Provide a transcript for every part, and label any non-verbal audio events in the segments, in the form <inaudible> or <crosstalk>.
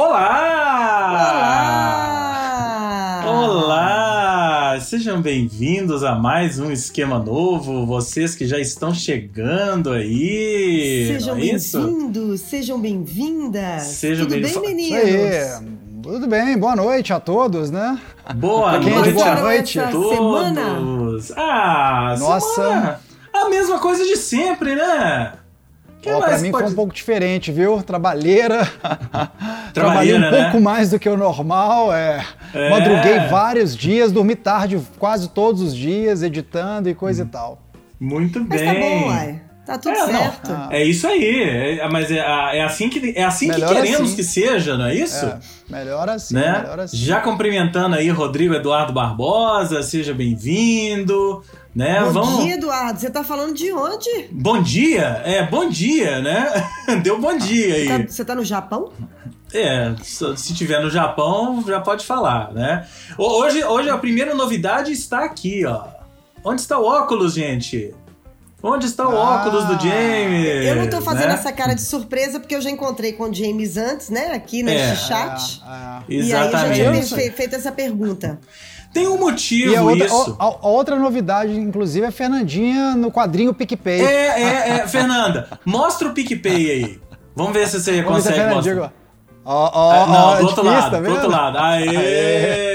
Olá! Olá! Olá! Sejam bem-vindos a mais um esquema novo. Vocês que já estão chegando aí. Sejam é bem-vindos, sejam bem-vindas. Sejam Tudo bem- bem, meninos? Aí. Tudo bem, boa noite a todos, né? Boa é noite boa a noite. Essa todos. semana. Ah, Nossa. semana. A mesma coisa de sempre, né? Que Ó, pra mim pode- foi um pouco diferente, viu? Trabalheira. <laughs> Trabalhei um né? pouco mais do que o normal. É. É. Madruguei vários dias, dormi tarde quase todos os dias, editando e coisa e tal. Muito Mas bem. tá bom, uai. Tá tudo É, não. certo. Ah. É isso aí. É- mas é, é assim que, é assim que queremos assim. que seja, não é isso? É, melhor assim, né? melhor assim. Já cumprimentando aí Rodrigo Eduardo Barbosa, seja bem-vindo, né? Bom Vamos... dia, Eduardo. Você tá falando de onde? Bom dia, é, bom dia, né? <laughs> Deu bom dia aí. Tá- você tá no Japão? É, se tiver no Japão, já pode falar, né? Ho- Hoje, hoje a primeira novidade está aqui, ó. Onde está o óculos, gente? Onde está o Ah, óculos do James? Eu não tô fazendo né? essa cara de surpresa porque eu já encontrei com o James antes, né? Aqui nesse É. chat. É, é. E aí eu já Exatamente. tinha feito essa pergunta. Tem um motivo E a outra, isso. a- a outra novidade, inclusive, é a Fernandinha no quadrinho PicPay. É, é, é. Fernanda, mostra o PicPay aí. Vamos ver se você Vamos consegue mostrar. Ó, ó, Ah, não, é do outro lado, tá do outro lado.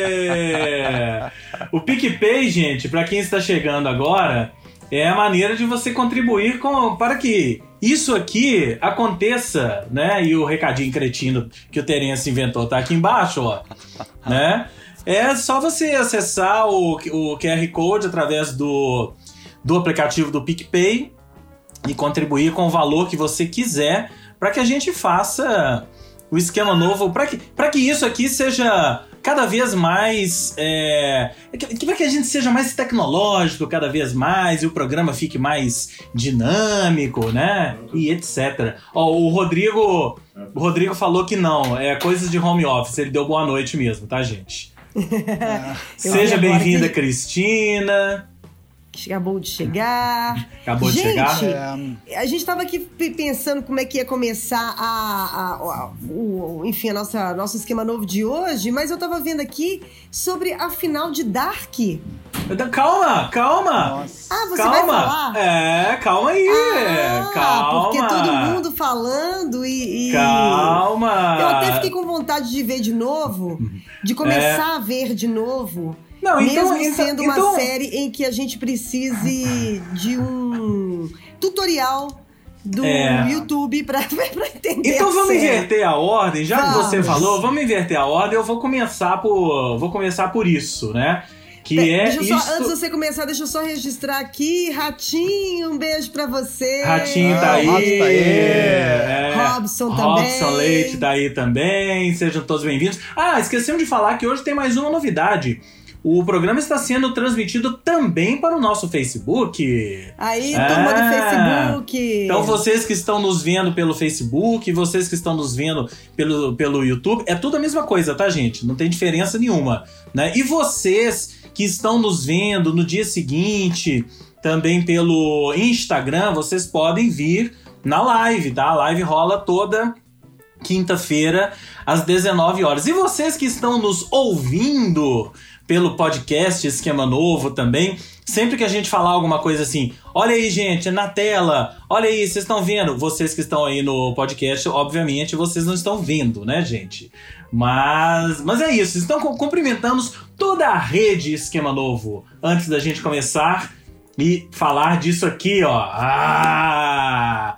Aê! o PicPay, gente, para quem está chegando agora, é a maneira de você contribuir com, para que isso aqui aconteça, né? E o recadinho cretino que o Terence inventou tá aqui embaixo, ó. <laughs> né? É só você acessar o, o QR Code através do, do aplicativo do PicPay e contribuir com o valor que você quiser para que a gente faça o esquema novo, para que, pra que isso aqui seja cada vez mais. É, para que a gente seja mais tecnológico cada vez mais e o programa fique mais dinâmico, né? E etc. Ó, o Rodrigo. O Rodrigo falou que não, é coisa de home office. Ele deu boa noite mesmo, tá, gente? <laughs> Eu Seja bem-vinda, que- Cristina. Que Acabou de chegar. <laughs> Acabou de Gente, chegar. É, A gente estava aqui pe- pensando como é que ia começar a, a- a- o, enfim, a nossa, nosso esquema novo de hoje, mas eu estava vendo aqui sobre a final de Dark. Calma, calma. nossa. Ah, você calma. vai falar? É, calma aí. Ah, calma. porque todo mundo falando e. e- Calma. Eu até fiquei com vontade de ver de novo, de começar a ver de novo. Não, então, mesmo então- sendo uma então- série em que a gente precise de um tutorial do É. YouTube pra, <laughs> pra entender Então vamos série. inverter a ordem, já que você Vamos. falou, vamos inverter a ordem. Eu vou começar por, vou começar por isso, né? Que é deixa eu só, isto- Antes de você começar, deixa eu só registrar aqui. Ratinho, um beijo pra você. Ratinho Ah, tá aí. Rato tá aí. É. Robson Robson também. Leite tá aí também. Sejam todos bem-vindos. Ah, esquecemos de falar que hoje tem mais uma novidade. O programa está sendo transmitido também para o nosso Facebook. Aí, Ah, turma do Facebook. Então vocês que estão nos vendo pelo Facebook, vocês que estão nos vendo pelo, pelo YouTube, é tudo a mesma coisa, tá, gente? Não tem diferença nenhuma, né? E vocês que estão nos vendo no dia seguinte, também pelo Instagram, vocês podem vir na live, tá? A live rola toda quinta-feira às 19 horas. E vocês que estão nos ouvindo pelo podcast Esquema Novo também, sempre que a gente falar alguma coisa assim, olha aí, gente, na tela, olha aí, vocês estão vendo? Vocês que estão aí no podcast, obviamente, vocês não estão vendo, né, gente? Mas, mas é isso, então cu- cumprimentamos toda a rede Esquema Novo antes da gente começar e falar disso aqui, ó. Ah!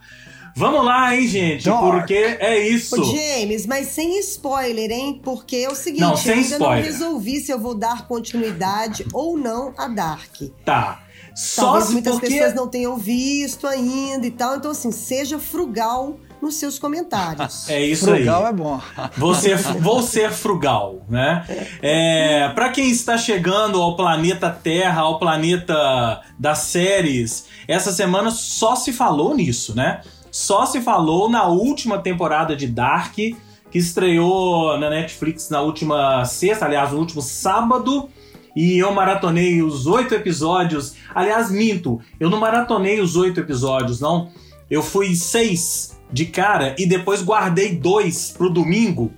Vamos lá, hein, gente? Dark. Porque é isso. Ô, James, mas sem spoiler, hein? Porque é o seguinte, Não, sem eu ainda spoiler. não resolvi se eu vou dar continuidade ou não a Dark. Tá. Só Talvez se muitas porque... pessoas não tenham visto ainda e tal. Então, assim, seja frugal nos seus comentários. É isso Frugal aí. é bom. Vou ser, vou ser frugal, né? É, para quem está chegando ao planeta Terra, ao planeta das séries, essa semana só se falou nisso, né? Só se falou na última temporada de Dark, que estreou na Netflix na última sexta, aliás, no último sábado. E eu maratonei os oito episódios. Aliás, minto, eu não maratonei os oito episódios, não. Eu fui seis de cara e depois guardei dois pro domingo.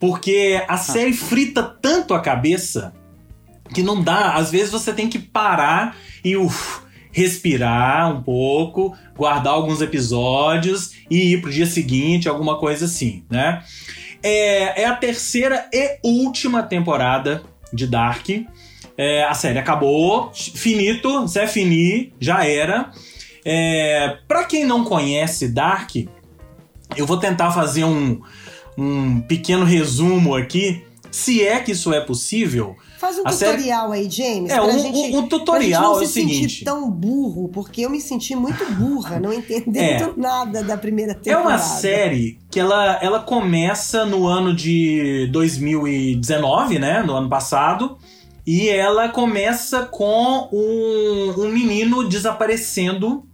Porque a série frita tanto a cabeça que não dá. Às vezes você tem que parar e uf, respirar um pouco, guardar alguns episódios e ir pro dia seguinte, alguma coisa assim, né? É, é a terceira e última temporada de Dark. É, a série acabou, finito, c'est fini, já era. É, para quem não conhece Dark, eu vou tentar fazer um, um pequeno resumo aqui, se é que isso é possível. Faz um tutorial aí, James. É, o- gente, o tutorial pra gente não é o se sentir seguinte. tão burro, porque eu me senti muito burra, não <laughs> entendendo É. nada da primeira É temporada. uma série que ela, ela começa no ano de 2019, né? No ano passado. E ela começa com um, um menino desaparecendo.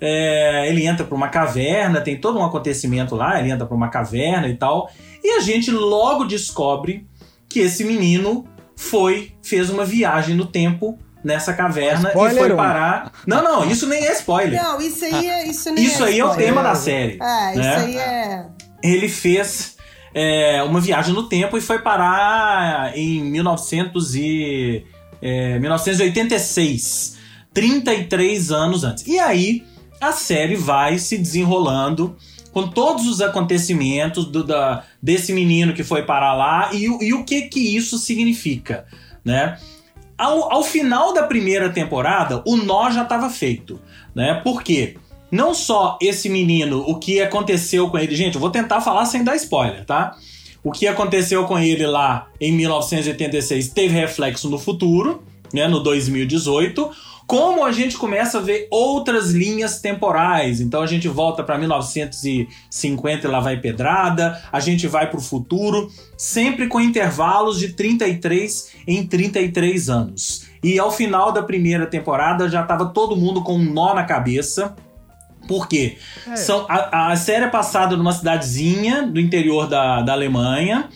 É, ele entra pra uma caverna, tem todo um acontecimento lá, ele entra pra uma caverna e tal. E a gente logo descobre que esse menino foi, fez uma viagem no tempo nessa caverna e Spoiler foi um. parar. Não, não, isso nem é spoiler. Não, isso aí é. Isso, nem Isso aí é o spoiler. tema da série. É, isso né? aí é. ele fez é, uma viagem no tempo e foi parar em 1900 e, é, 1986, 33 anos antes. E aí a série vai se desenrolando com todos os acontecimentos do- da, desse menino que foi parar lá e, o- e o que que isso significa, né? Ao, ao final da primeira temporada, o nó já estava feito, né? Por quê? Não só esse menino, o que aconteceu com ele. Gente, eu vou tentar falar sem dar spoiler, tá? O que aconteceu com ele lá em 1986 teve reflexo no futuro, né? No 2018. Como a gente começa a ver outras linhas temporais. Então a gente volta para 1950 e lá vai pedrada, a gente vai para o futuro, sempre com intervalos de 33 em 33 anos. E ao final da primeira temporada já estava todo mundo com um nó na cabeça. Por quê? É. São, a, a série é passada numa cidadezinha do interior da, da Alemanha,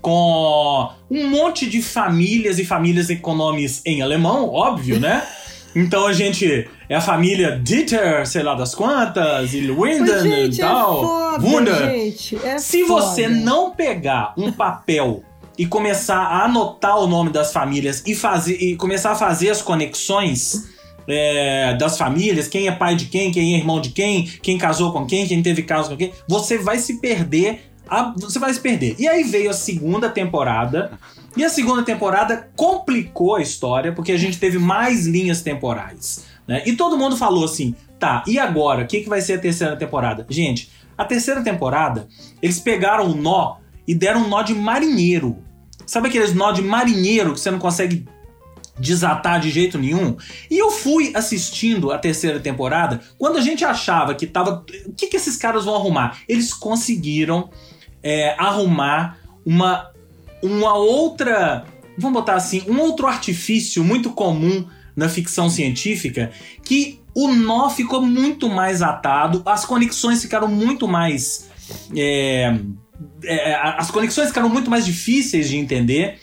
com um monte de famílias e famílias nomes em alemão, óbvio, né? <laughs> Então a gente é a família Dieter, sei lá das quantas, e Winden e gente, é tal. foda, Wunder. gente. É Se você foda. não pegar um papel e começar a anotar o nome das famílias e fazer e começar a fazer as conexões é, das famílias, quem é pai de quem, quem é irmão de quem, quem casou com quem, quem teve caso com quem, você vai se perder. a- você vai se perder. E aí veio a segunda temporada. E a segunda temporada complicou a história, porque a gente teve mais linhas temporais. Né? E todo mundo falou assim: tá, e agora? O que, que vai ser a terceira temporada? Gente, a terceira temporada, eles pegaram o nó e deram um nó de marinheiro. Sabe aqueles nó de marinheiro que você não consegue desatar de jeito nenhum? E eu fui assistindo a terceira temporada quando a gente achava que tava. O que, que esses caras vão arrumar? Eles conseguiram é, arrumar uma, uma outra. Vamos botar assim, um outro artifício muito comum na ficção científica que o nó ficou muito mais atado, as conexões ficaram muito mais. é, é, as conexões ficaram muito mais difíceis de entender.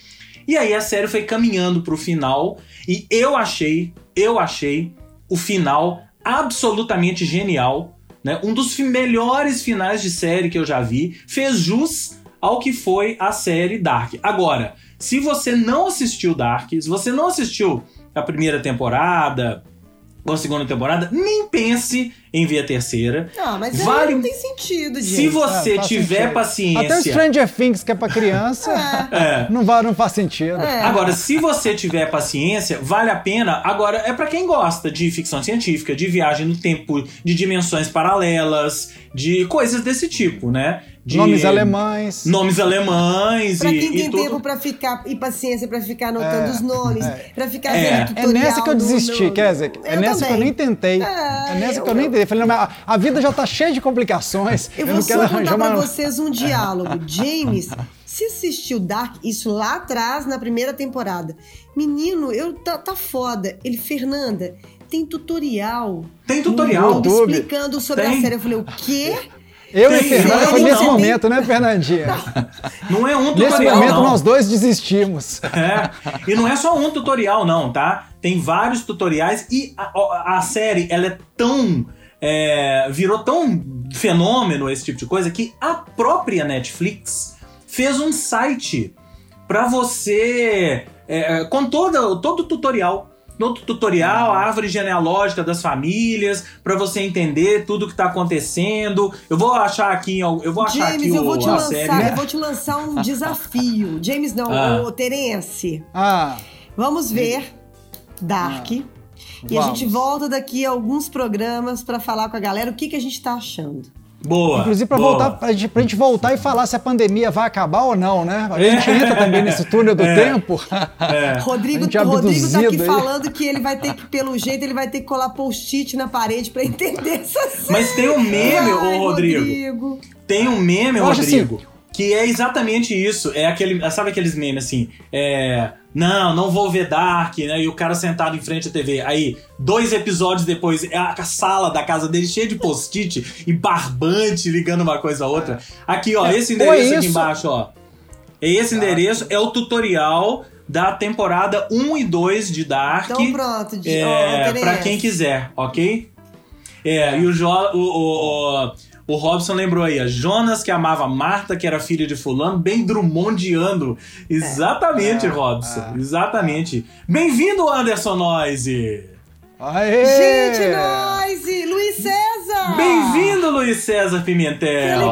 E aí a série foi caminhando pro final e eu achei, eu achei o final absolutamente genial, né? Um dos melhores finais de série que eu já vi, fez jus ao que foi a série Dark. Agora, se você não assistiu Dark, se você não assistiu a primeira temporada ou a segunda temporada, nem pense em ver a terceira. Não, mas Vale- não tem sentido, gente. Se você É, tiver sentido. paciência. Até Stranger Things, que é pra criança, É. não, vai, não faz sentido. É. Agora, se você tiver paciência, vale a pena. Agora, é pra quem gosta de ficção científica, de viagem no tempo, de dimensões paralelas, de coisas desse tipo, né? De Nomes alemães. Nomes alemães Pra e, quem e tem tudo. tempo pra ficar e paciência pra ficar anotando É, os nomes, é. pra ficar É. vendo É tutorial. nessa que eu desisti, no- quer dizer, é Eu nessa que eu também. nem tentei. É, É, nessa que eu eu- nem tentei. Falei, não, mas a, vida já tá cheia de complicações. Eu não vou só contar arranjar pra uma. vocês um diálogo. James, se assistiu Dark, isso lá atrás, na primeira temporada. Menino, eu tá, tá foda. Ele, Fernanda, tem tutorial. Tem no tutorial. YouTube. explicando sobre Tem. a série. Eu falei, o quê? Eu e Fernanda foi nesse não. momento, né, Fernandinha? Não é um Nesse tutorial, momento não. nós dois desistimos. É. E não é só um tutorial, não, tá? Tem vários tutoriais e a- a série, ela é tão. É, virou tão fenômeno esse tipo de coisa que a própria Netflix fez um site para você é, com todo, todo o tutorial. Todo tutorial, a árvore genealógica das famílias, para você entender tudo que tá acontecendo. Eu vou achar aqui, eu vou achar James, aqui eu o, vou te a lançar, série. eu vou te lançar um desafio. James não, Ah. o Terence. Ah, Vamos ver Dark. E a Vamos. gente volta daqui a alguns programas pra falar com a galera o que, que a gente tá achando. Boa. inclusive pra, boa. voltar, pra, gente, pra gente voltar e falar se a pandemia vai acabar ou não, né? A É. gente entra também nesse túnel do É. tempo. É. <laughs> Rodrigo, A é Rodrigo tá aqui aí. falando que ele vai ter que, pelo jeito, ele vai ter que colar post-it na parede pra entender essa cena. Mas tem um meme, Ai, ô Rodrigo. Rodrigo. Tem um meme, Eu acho Rodrigo, que é exatamente isso. É aquele. Sabe aqueles memes assim? É. Não, não vou ver Dark, né? E o cara sentado em frente à TV. Aí, dois episódios depois, é a sala da casa dele cheia de post-it e barbante ligando uma coisa a outra. Aqui, ó, É, esse endereço aqui embaixo, ó. Esse endereço é o tutorial da temporada 1 e 2 de Dark. Então pronto, de, É, Terence. pra quem quiser, ok? É, e o, jo, o, o, o, o Robson lembrou aí, a Jonas que amava Marta, que era filha de fulano, bem Drummondiano. Exatamente, É, Robson, é. exatamente. Bem-vindo, Anderson Noise! Aê! Gente, nós! e Luiz César! Bem-vindo, Luiz César Pimentel!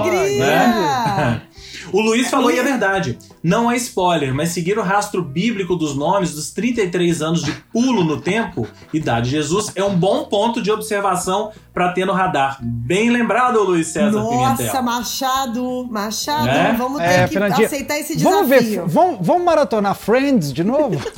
Que alegria! né? <laughs> O Luiz falou, e é verdade, não é spoiler, mas seguir o rastro bíblico dos nomes dos 33 anos de pulo no tempo, idade de Jesus, é um bom ponto de observação para ter no radar. Bem lembrado, Luiz César Nossa, Pimentel. Machado, Machado, É? vamos ter É, que Fernandinha, aceitar esse desafio. Vamos ver, vamos, vamos maratonar Friends de novo? <laughs>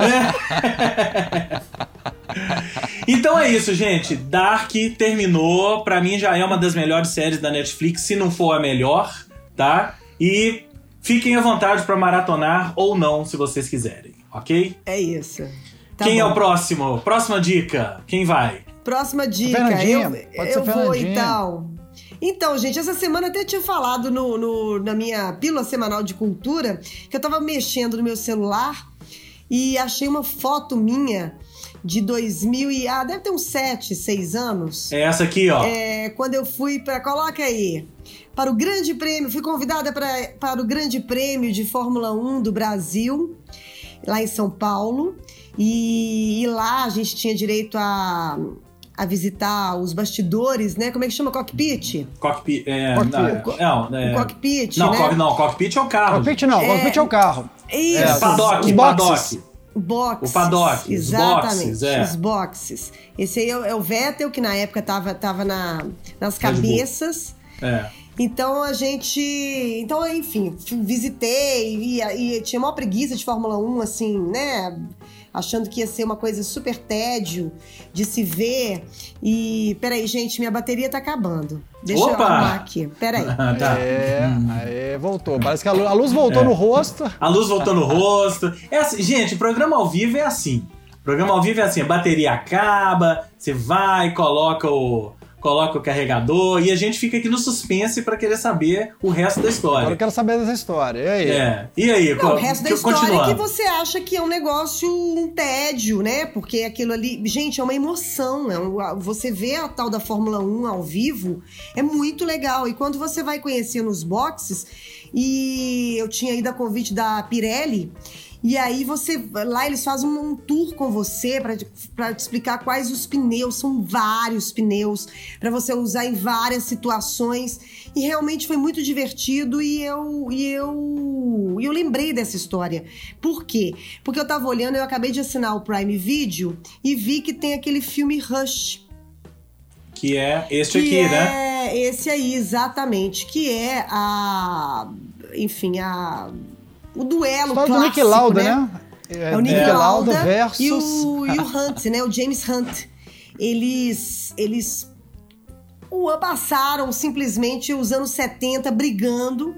Então é isso, gente. Dark terminou. Pra mim já é uma das melhores séries da Netflix, se não for a melhor, tá? E fiquem à vontade pra maratonar ou não, se vocês quiserem, ok? É isso. Tá Quem é bom. o próximo? Próxima dica. Quem vai? Próxima dica. Eu pode ser eu vou então. Então, gente, essa semana eu até tinha falado no, no- na minha pílula semanal de cultura que eu tava mexendo no meu celular e achei uma foto minha de 2000 e... Ah, deve ter uns 7, 6 anos. É essa aqui, ó. É, quando eu fui para. Coloca aí. Para o Grande Prêmio, fui convidada pra, para o Grande Prêmio de Fórmula 1 do Brasil, lá em São Paulo. E, e lá a gente tinha direito a, a visitar os bastidores, né? Como é que chama? Cockpit? Cockpit. É, Cockpit. Não, não, é, O cockpit, não, né? cock- não, cockpit é o carro. Cockpit não, É. cockpit é o carro. Isso, É, paddock, paddock. Boxes. O paddock, os Exatamente, boxes, é. os boxes. Esse aí é o- é o Vettel, que na época tava, tava na, nas cabeças. É. Então a gente. Então, enfim, visitei e, e tinha uma preguiça de Fórmula 1, assim, né? Achando que ia ser uma coisa super tédio de se ver. E. Peraí, gente, minha bateria tá acabando. Deixa eu Opa! arrumar aqui. Peraí. <laughs> tá. É, aí voltou. Parece que a luz, a luz voltou É. no rosto. A luz voltou no rosto. É assim, gente, programa ao vivo é assim. Programa ao vivo é assim, a bateria acaba, você vai, coloca o coloca o carregador e a gente fica aqui no suspense pra querer saber o resto da Agora eu história. quero saber dessa história. E aí? É. E aí, Não, co- o resto da que- história é continuando. que você acha que é um negócio, um tédio, né? Porque aquilo ali, gente, é uma emoção. É um- você vê a tal da Fórmula 1 ao vivo, é muito legal. E quando você vai conhecer nos boxes, e eu tinha ido a convite da Pirelli, e aí você lá eles fazem um, tour com você para te explicar quais os pneus, são vários pneus para você usar em várias situações. E realmente foi muito divertido e eu e eu e eu lembrei dessa história. Por quê? Porque eu tava olhando, eu acabei de assinar o Prime Video e vi que tem aquele filme Rush. Que é este que aqui, né? é esse aí, exatamente. Que é a. Enfim, a. O duelo História do clássico, Nick Lauda, né? né? É o Nick Lauda versus... e, o, e o Hunt, né? O James Hunt. Eles, eles o passaram simplesmente os anos 70 brigando.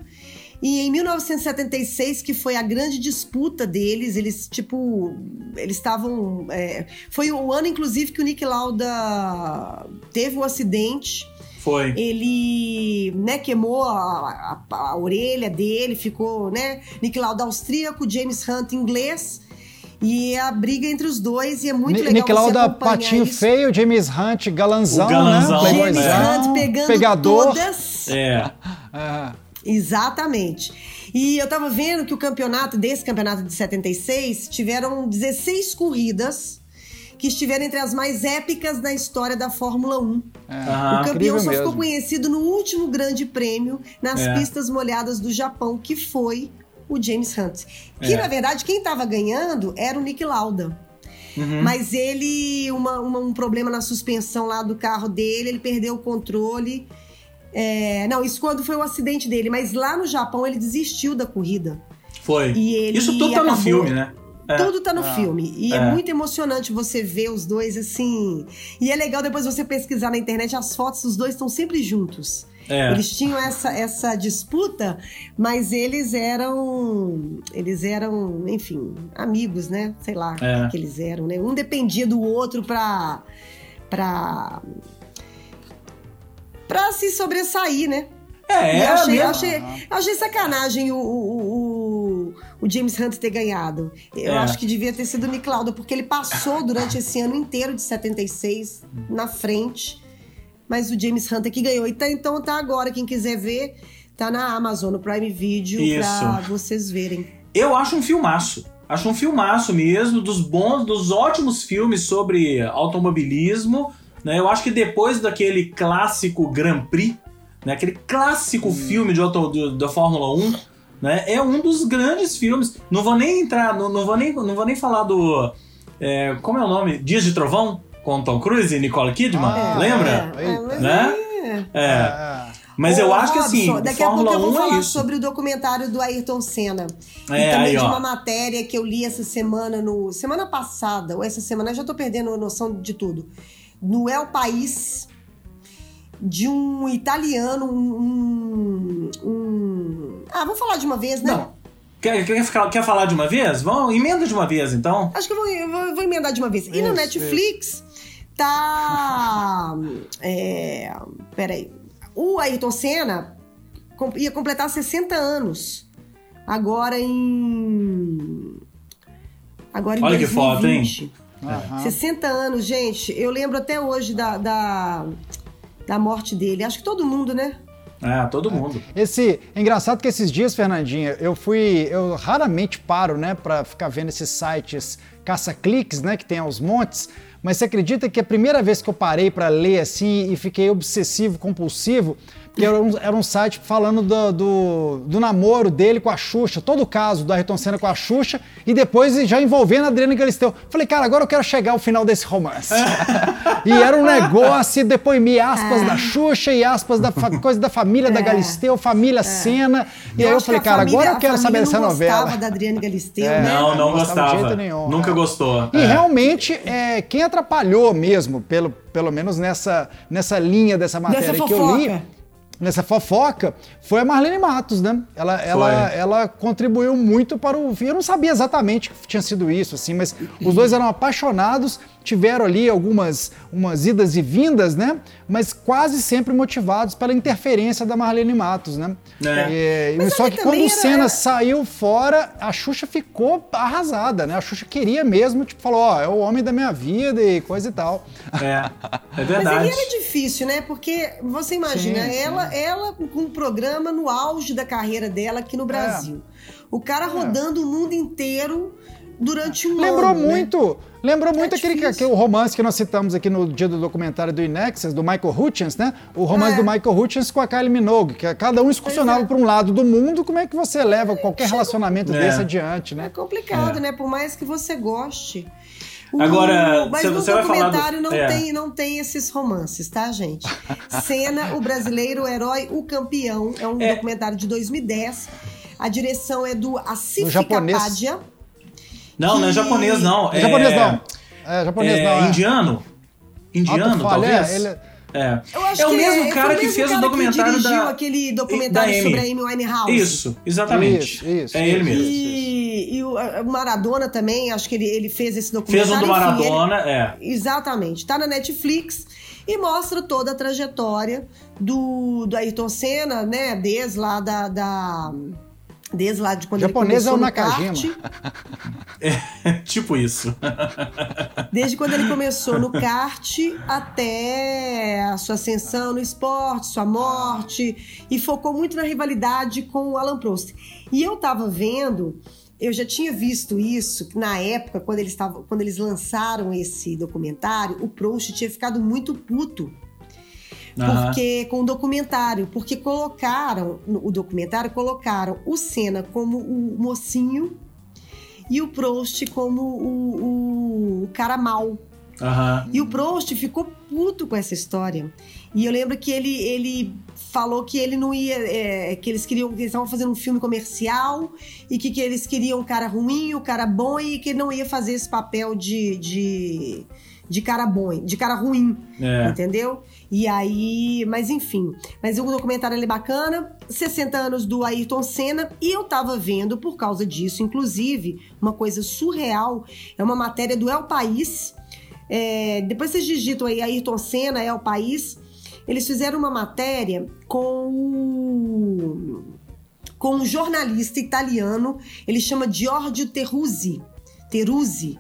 E em 1976, que foi a grande disputa deles, eles, tipo, eles estavam. é, foi o ano, inclusive, que o Nick Lauda teve um acidente. Foi. Ele, né, queimou a, a- a orelha dele, ficou, né? Nick Lauda austríaco, James Hunt inglês. E é a briga entre os dois e é muito Ni- legal Nick você Lauda, patinho isso. feio, James Hunt, galanzão, O galanzão, né? James Hunt pegando pegador. todas. É. É. Exatamente. E eu tava vendo que o campeonato, desse campeonato de 76, tiveram 16 corridas que estiveram entre as mais épicas da história da Fórmula 1. É, o campeão só mesmo. ficou conhecido no último grande prêmio nas É. pistas molhadas do Japão, que foi o James Hunt. Que, É. na verdade, quem estava ganhando era o Nick Lauda. Uhum. Mas ele, uma- uma- um problema na suspensão lá do carro dele, ele perdeu o controle. É, não, isso quando foi o acidente dele, mas lá no Japão ele desistiu da corrida. Foi. E ele Isso tudo tá no filme, né? É. Tudo tá no filme. E é. É. muito emocionante você ver os dois assim. E é legal depois você pesquisar na internet, as fotos dos dois estão sempre juntos. É. Eles tinham essa, essa disputa, mas eles eram. Eles eram, enfim, amigos, né? Sei lá É. o que eles eram, né? Um dependia do outro pra. pra. pra se sobressair, né? É, é eu achei, eu achei, eu achei sacanagem o, o, o, o James Hunt ter ganhado. Eu É. acho que devia ter sido o Nick Lauda, porque ele passou durante esse ano inteiro de 76 na frente. Mas o James Hunt é que ganhou. Então, então tá agora, quem quiser ver, tá na Amazon, no Prime Video, pra Isso. vocês verem. Eu acho um filmaço. Acho um filmaço mesmo, dos bons, dos ótimos filmes sobre automobilismo. Né? Eu acho que depois daquele clássico Grand Prix, né? aquele clássico filme de auto, da Fórmula 1, né? é um dos grandes filmes. Não vou nem entrar, não, não, vou, nem, não vou nem falar do. é, como é o nome? Dias de Trovão? Com Tom Cruise e Nicole Kidman? Ah, Lembra? É, é, mas Né? é. É. É. Mas Ô, eu acho que assim, Robson, daqui a pouco eu vou 1 falar é sobre o documentário do Ayrton Senna. É, e também aí, de ó. uma matéria que eu li essa semana no semana passada ou essa semana eu já tô perdendo a noção de tudo. No El País de um italiano, um, um- um- ah, vou falar de uma vez, né? Não. Quer, quer, quer falar de uma vez? Vamos, emenda de uma vez, então. Acho que eu vou, eu vou, vou emendar de uma vez. E no Isso, Netflix tá. <laughs> É, peraí. O Ayrton Senna ia completar 60 anos. Agora em. Agora em Olha que 2020. foto, hein? Aham. 60 anos, gente. Eu lembro até hoje da, da, da morte dele. Acho que todo mundo, né? É, todo mundo. Esse é engraçado que esses dias, Fernandinha, eu fui, eu raramente paro, né, para ficar vendo esses sites caça-cliques, né, que tem aos montes. Mas você acredita que a primeira vez que eu parei para ler assim e fiquei obsessivo compulsivo, porque era um, era um site falando do, do, do namoro dele com a Xuxa, todo o caso do Ayrton Senna com a Xuxa e depois já envolvendo a Adriana Galisteu. Falei, cara, agora eu quero chegar ao final desse romance. <laughs> e era um negócio, depois me aspas da Xuxa e aspas da coisa da família da É. Galisteu, família Senna. E aí eu acho que falei, cara, família- agora eu quero saber dessa não novela. gostava da Adriane Galisteu, É. né? Não, não Não gostava de jeito nenhum, Nunca é. gostou. E É. realmente, é, quem atrapalhou mesmo, pelo, pelo menos nessa, nessa linha dessa matéria Nessa que eu li. Nessa fofoca, foi a Marlene Matos, né? Ela, ela, ela contribuiu muito para o. Eu não sabia exatamente que tinha sido isso, assim, mas os dois eram apaixonados, tiveram ali algumas umas idas e vindas, né? Mas quase sempre motivados pela interferência da Marlene Matos, né? É. E- Mas só que quando o Senna era- saiu fora, a Xuxa ficou arrasada, né? A Xuxa queria mesmo, tipo, falou, ó, é o homem da minha vida e coisa e tal. É, é <laughs> Mas verdade. aí era difícil, né? Porque você imagina, Sim, sim. ela, ela com um programa no auge da carreira dela aqui no Brasil. O cara rodando o mundo inteiro durante um Lembrou ano. né? muito, lembrou muito aquele, difícil. aquele romance que nós citamos aqui no dia do documentário do Inexus, do Michael Hutchins, né? O romance É. do Michael Hutchins com a Kylie Minogue, que cada um excursionava é. para um lado do mundo, como é que você leva qualquer relacionamento É. desse adiante, É né? complicado, É. né? Por mais que você goste. O- Agora, mas no você vai falar do- documentário não, é. tem, não tem esses romances, tá, gente? Senna, o brasileiro, o herói, o campeão. É um É. documentário de 2010. A direção é do Asif. Kapadia. Não, não é que- japonês, não. É japonês não. É japonês é não. é. indiano? Indiano, talvez? é, ele- É. Eu acho é o que mesmo foi cara o que mesmo fez cara o documentário que dirigiu da aquele documentário da sobre a Amy. Winehouse. Isso, exatamente. Isso, isso, é ele isso. mesmo. E, e o Maradona também, acho que ele, ele fez esse Fez documentário. um do Enfim, Maradona, é. ele- exatamente. Tá na Netflix e mostra toda a trajetória do, do Ayrton Senna, né? Desde lá da, da, Desde lá de quando Japonês ele começou é o no Nakajima. kart. É, <laughs> tipo isso. Desde quando ele <laughs> começou no kart até a sua ascensão no esporte, sua morte, e focou muito na rivalidade com o Alan Prost. E eu tava vendo, eu já tinha visto isso na época, quando eles, tavam, quando eles lançaram esse documentário, o Prost tinha ficado muito puto Porque com o documentário, porque colocaram o documentário colocaram o Senna como o mocinho e o Prost como o, o, cara mal. Aham. E o Prost ficou puto com essa história. E eu lembro que ele, ele falou que ele não ia. é, que eles queriam. que eles estavam fazendo um filme comercial e que, que eles queriam o cara ruim, o cara bom, e que ele não ia fazer esse papel de. de de cara bom, de cara ruim, É. entendeu? E aí, mas enfim. Mas o documentário é bacana, 60 anos do Ayrton Senna, e eu tava vendo por causa disso, inclusive, uma coisa surreal, é uma matéria do El País. É, depois vocês digitam aí Ayrton Senna, El País. Eles fizeram uma matéria com com um jornalista italiano, ele chama Giorgio Teruzzi. Teruzzi.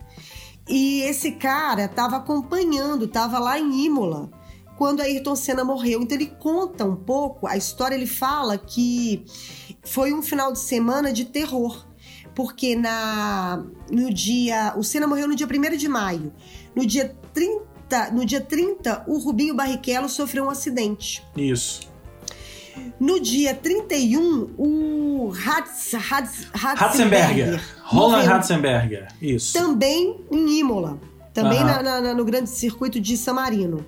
E esse cara estava acompanhando, estava lá em Imola, quando Ayrton Senna morreu. Então ele conta um pouco, a história ele fala que foi um final de semana de terror. Porque na, no dia. O Senna morreu no dia 1 de maio. No dia 30, no dia 30, o Rubinho Barrichello sofreu um acidente. Isso. No dia 31, o Ratz, Ratz, Ratzenberger. Roland morreu. Ratzenberger. Isso. Também em Imola. Também na- na- no grande circuito de San Marino.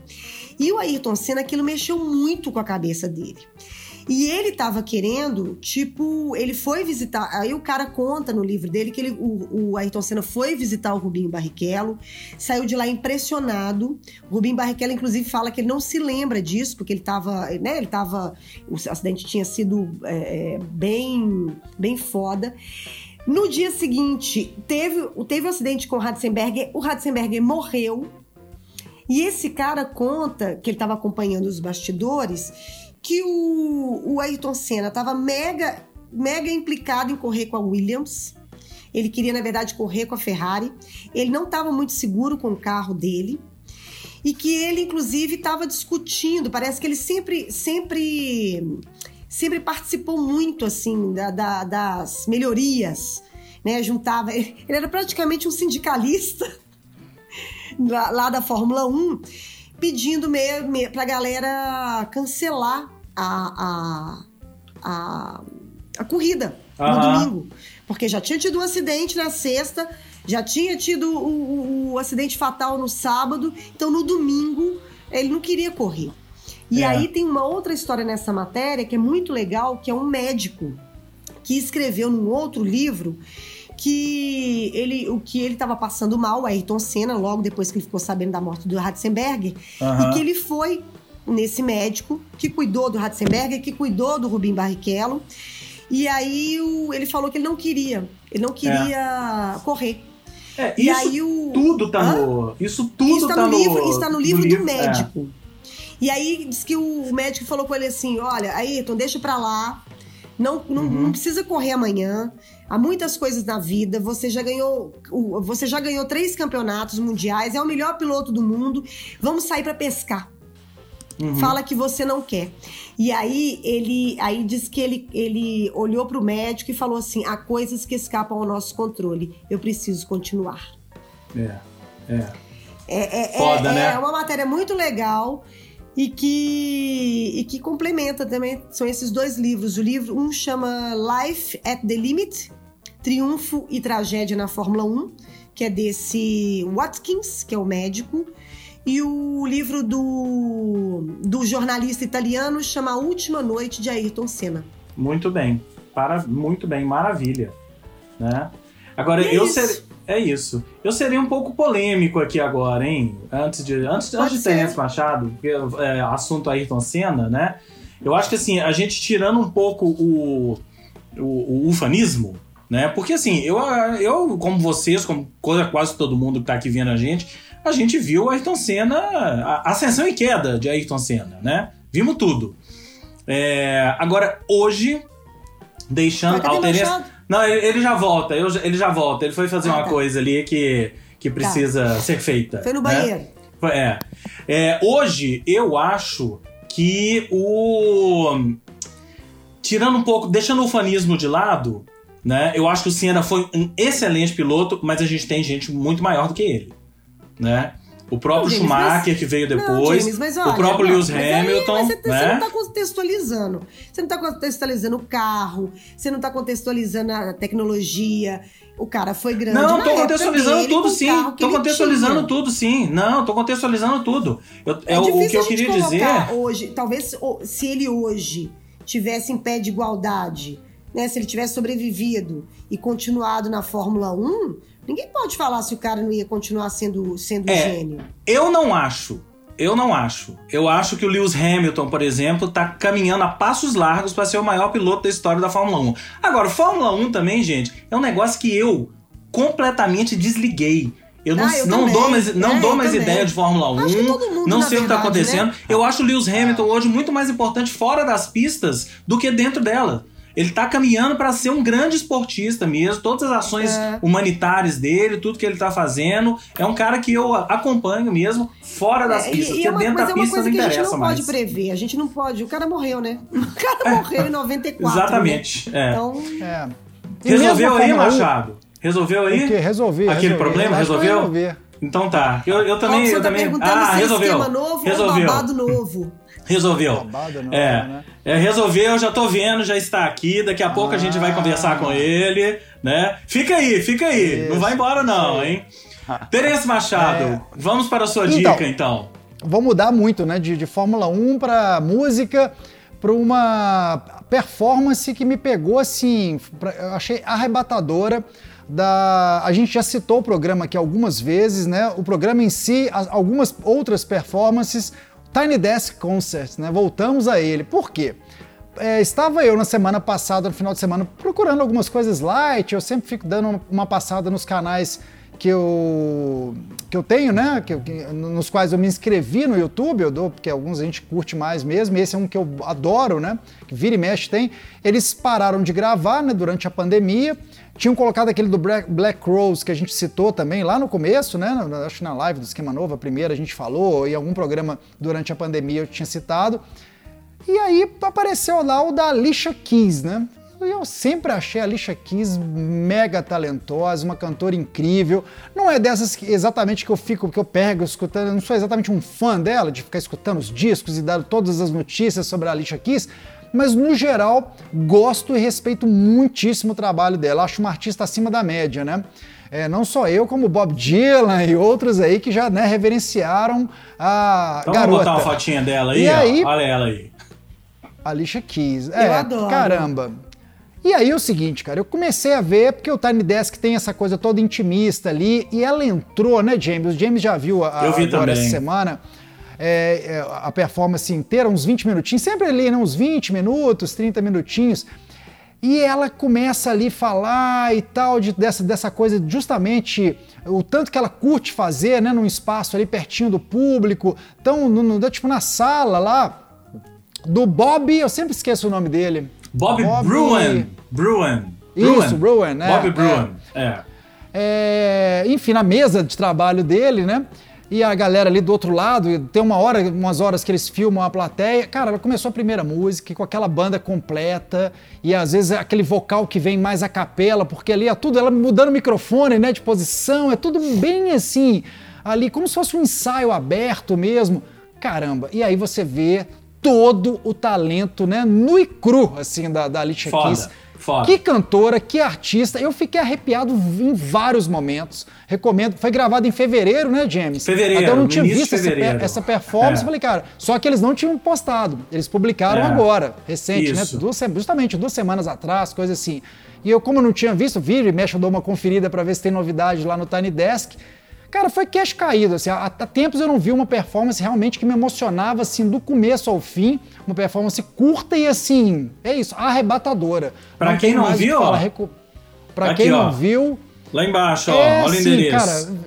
E o Ayrton Senna, aquilo mexeu muito com a cabeça dele. E ele tava querendo, tipo, ele foi visitar. Aí o cara conta no livro dele que ele, o, o Ayrton Senna foi visitar o Rubinho Barrichello, saiu de lá impressionado. O Rubinho Barrichello, inclusive, fala que ele não se lembra disso, porque ele tava, né? Ele tava. O acidente tinha sido é, é, bem, bem foda. No dia seguinte, teve, teve um acidente com o Ratzenberger, o Ratzenberger morreu. E esse cara conta, que ele estava acompanhando os bastidores, que o, Ayrton Senna estava mega, mega implicado em correr com a Williams. Ele queria, na verdade, correr com a Ferrari. Ele não estava muito seguro com o carro dele. E que ele, inclusive, estava discutindo. Parece que ele sempre, sempre, sempre participou muito, assim, da- da- das melhorias. Né? Juntava. Ele era praticamente um sindicalista <laughs> lá, lá da Fórmula 1, pedindo me, pra galera cancelar a, a, a, a corrida no Aham. domingo. Porque já tinha tido um acidente na sexta, já tinha tido o, o- o acidente fatal no sábado, então no domingo ele não queria correr. E É. aí tem uma outra história nessa matéria que é muito legal, que é um médico que escreveu num outro livro que ele, o que ele estava passando mal, o Ayrton Senna, logo depois que ele ficou sabendo da morte do Ratzenberger, e que ele foi nesse médico que cuidou do Ratzenberger, que cuidou do Rubim Barrichello, e aí o- ele falou que ele não queria, ele não queria correr. É, E isso aí o tudo tá no. Isso tudo isso tá, no, no livro, isso tá no livro do é. médico. E aí diz que o médico falou com ele assim: olha, Ayrton, deixa pra lá. Não, não, Uhum. não precisa correr amanhã. Há muitas coisas na vida. Você já ganhou, você já ganhou três campeonatos mundiais. É o melhor piloto do mundo. Vamos sair pra pescar. Uhum. Fala que você não quer. E aí ele, aí diz que ele, ele olhou pro médico e falou assim: há coisas que escapam ao nosso controle. Eu preciso continuar. É, é. É, é, Foda, é, né? é uma matéria muito legal e que, e que complementa também. São esses dois livros. O livro, um chama Life at the Limit, Triunfo e Tragédia na Fórmula 1, que é desse Watkins, que é o médico. E o livro do, do jornalista italiano chama A Última Noite de Ayrton Senna. Muito bem. Para, muito bem, maravilha. Né? Agora, é eu isso. serei. É isso. Eu serei um pouco polêmico aqui agora, hein? Antes de, antes, Pode antes de ser. Terence Machado, porque é, assunto Ayrton Senna, né? Eu acho que assim, a gente tirando um pouco o, o, o ufanismo, né? Porque assim, eu, eu como vocês, como quase todo mundo que tá aqui vendo a gente, a gente viu Ayrton Senna, a ascensão e queda de Ayrton Senna, né? Vimos tudo. É, agora, hoje, deixando. Não, ele, já volta, ele já volta. Ele foi fazer Ah, uma tá. coisa ali que, que precisa ser feita. Foi no né? banheiro. Foi- É. É, Hoje, eu acho que o. Tirando um pouco, deixando o fanismo de lado, né? Eu acho que o Senna foi um excelente piloto, mas a gente tem gente muito maior do que ele, né? O próprio Não, James, Schumacher, mas- que veio Não, depois, James, mas o olha, próprio não, Lewis aí- Hamilton, mas você, você né? não tá contextualizando. Você não tá contextualizando o carro, você não tá contextualizando a tecnologia. O cara foi grande. Não, época contextualizando tudo sim. ele contextualizando tudo sim. Não, tô contextualizando tudo. Eu- é, o- o que eu queria dizer. hoje, talvez se ele hoje tivesse em pé de igualdade, né, se ele tivesse sobrevivido e continuado na Fórmula 1, ninguém pode falar se o cara não ia continuar sendo, sendo É. gênio. Eu não acho. Eu não acho. Eu acho que o Lewis Hamilton, por exemplo, tá caminhando a passos largos para ser o maior piloto da história da Fórmula 1. Agora, Fórmula 1 também, gente, é um negócio que eu completamente desliguei. Eu não, Ah, eu não dou mais, não É, dou mais também. ideia de Fórmula 1. Acho que todo mundo, não sei o que tá verdade, acontecendo. né? Eu acho o Lewis Hamilton hoje muito mais importante fora das pistas do que dentro dela. Ele tá caminhando para ser um grande esportista mesmo. Todas as ações É. humanitárias dele, tudo que ele tá fazendo. É um cara que eu acompanho mesmo fora das É, pistas. e, e porque é uma, dentro mas da é uma pista coisa não que a gente interessa não mais. pode prever. A gente não pode. O cara morreu, né? <laughs> O cara morreu em 94. Exatamente. Né? é. Então, É. Resolveu aí, Fórmula 1, Machado? Resolveu aí? O quê? Resolvi. Aquele resolvi. problema, resolveu? Então tá. Eu, eu também. Robson Eu tá também... perguntando Ah, se é resolveu. esquema novo resolveu. ou babado novo. Resolveu. Não, é, né? é, resolveu, já tô vendo, já está aqui. Daqui a pouco a gente vai Ah. conversar com ele, né? Fica aí, fica aí. Isso, não vai embora, não, hein? Terence Machado, É. vamos para a sua Então. dica, então. Vou mudar muito, né? De, de Fórmula 1 para música, para uma performance que me pegou assim, pra- eu achei arrebatadora. Da, a gente já citou o programa aqui algumas vezes, né? O programa em si, as- algumas outras performances, Tiny Desk Concerts, né? Voltamos a ele. Por quê? É, estava eu na semana passada, no final de semana, procurando algumas coisas light. Eu sempre fico dando uma passada nos canais que eu, que eu tenho, né? Que, que- nos quais eu me inscrevi no YouTube, eu dou, porque alguns a gente curte mais mesmo, e esse é um que eu adoro, né? Que vira e mexe tem. Eles pararam de gravar, né, durante a pandemia. Tinham colocado aquele do Black, Rose que a gente citou também lá no começo, né? Acho que na live do Esquema Novo, a primeira a gente falou, em algum programa durante a pandemia eu tinha citado. E aí apareceu lá o da Alicia Keys, né? E Eu sempre achei a Alicia Keys mega talentosa, uma cantora incrível. Não é dessas que, exatamente que eu fico, que eu pego escutando, eu não sou exatamente um fã dela, de ficar escutando os discos e dar todas as notícias sobre a Alicia Keys, mas no geral gosto e respeito muitíssimo o trabalho dela. Acho uma artista acima da média, né? É, não só eu, como Bob Dylan e outros aí que já né, reverenciaram a Então garota. vamos botar uma fotinha dela aí, E ó. aí- Olha ela aí. Alicia Keys. É, adoro. caramba. E aí é o seguinte, cara, eu comecei a ver, porque o Tiny Desk tem essa coisa toda intimista ali, e ela entrou, né, James? O James já viu a, Eu vi agora também. essa semana é, é, a performance inteira, uns 20 minutinhos, sempre ali, né, uns 20 minutos, 30 minutinhos. E ela começa ali a falar e tal, de- dessa, dessa coisa, justamente o tanto que ela curte fazer, né, num espaço ali pertinho do público. Então, no, no- tipo na sala lá, do Bob, eu sempre esqueço o nome dele. Bob, Bruin. Bruin. Isso, Bruin, né? Bob Bruin. É. É, enfim, na mesa de trabalho dele, né? E a galera ali do outro lado, tem uma hora, umas horas que eles filmam a plateia. Cara, ela começou a primeira música com aquela banda completa e às vezes é aquele vocal que vem mais a capela, porque ali é tudo ela mudando o microfone, né, de posição, é tudo bem assim, ali como se fosse um ensaio aberto mesmo. Caramba, e aí você vê todo o talento, né, nu e cru, assim, da, da Alicia Foda, Keys. foda. Que cantora, que artista. Eu fiquei arrepiado em vários momentos. Recomendo. Foi gravado em fevereiro, né, James? Fevereiro, Até eu não tinha visto essa, essa performance. É. Falei, cara, só que eles não tinham postado. Eles publicaram É. agora, recente, Isso. né? Duas, justamente duas semanas atrás, coisa assim. E eu, como eu não tinha visto, vira e mexe, eu dou uma conferida para ver se tem novidade lá no Tiny Desk. Cara, foi cash caído, assim, há, há tempos eu não vi uma performance realmente que me emocionava, assim, do começo ao fim, uma performance curta e, assim, é isso, arrebatadora. Pra quem não mais o que viu, ó. recu- Pra Aqui, quem ó. não viu, Lá embaixo, ó. é Olha o assim, endereço. cara,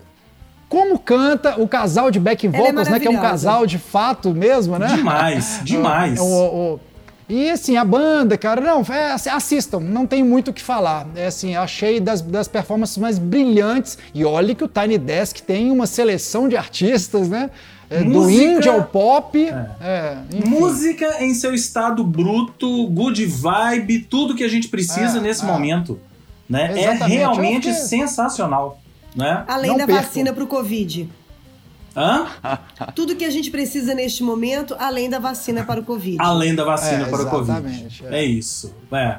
como canta o casal de backing Ela é vocals, né, que é um casal de fato mesmo, né? Demais, <laughs> demais. O, o- E assim, a banda, cara, não, é, assistam, não tem muito o que falar. É assim, achei das, das performances mais brilhantes. E olha que o Tiny Desk tem uma seleção de artistas, né? É, do indie ao pop. É. É, Música em seu estado bruto, good vibe, tudo que a gente precisa é, nesse é. momento. Né? É realmente sensacional. Né? Além Não da perco. vacina para o Covid. Hã? <laughs> Tudo que a gente precisa neste momento, além da vacina para o Covid. Além da vacina é, para o Covid. É. é, isso. É.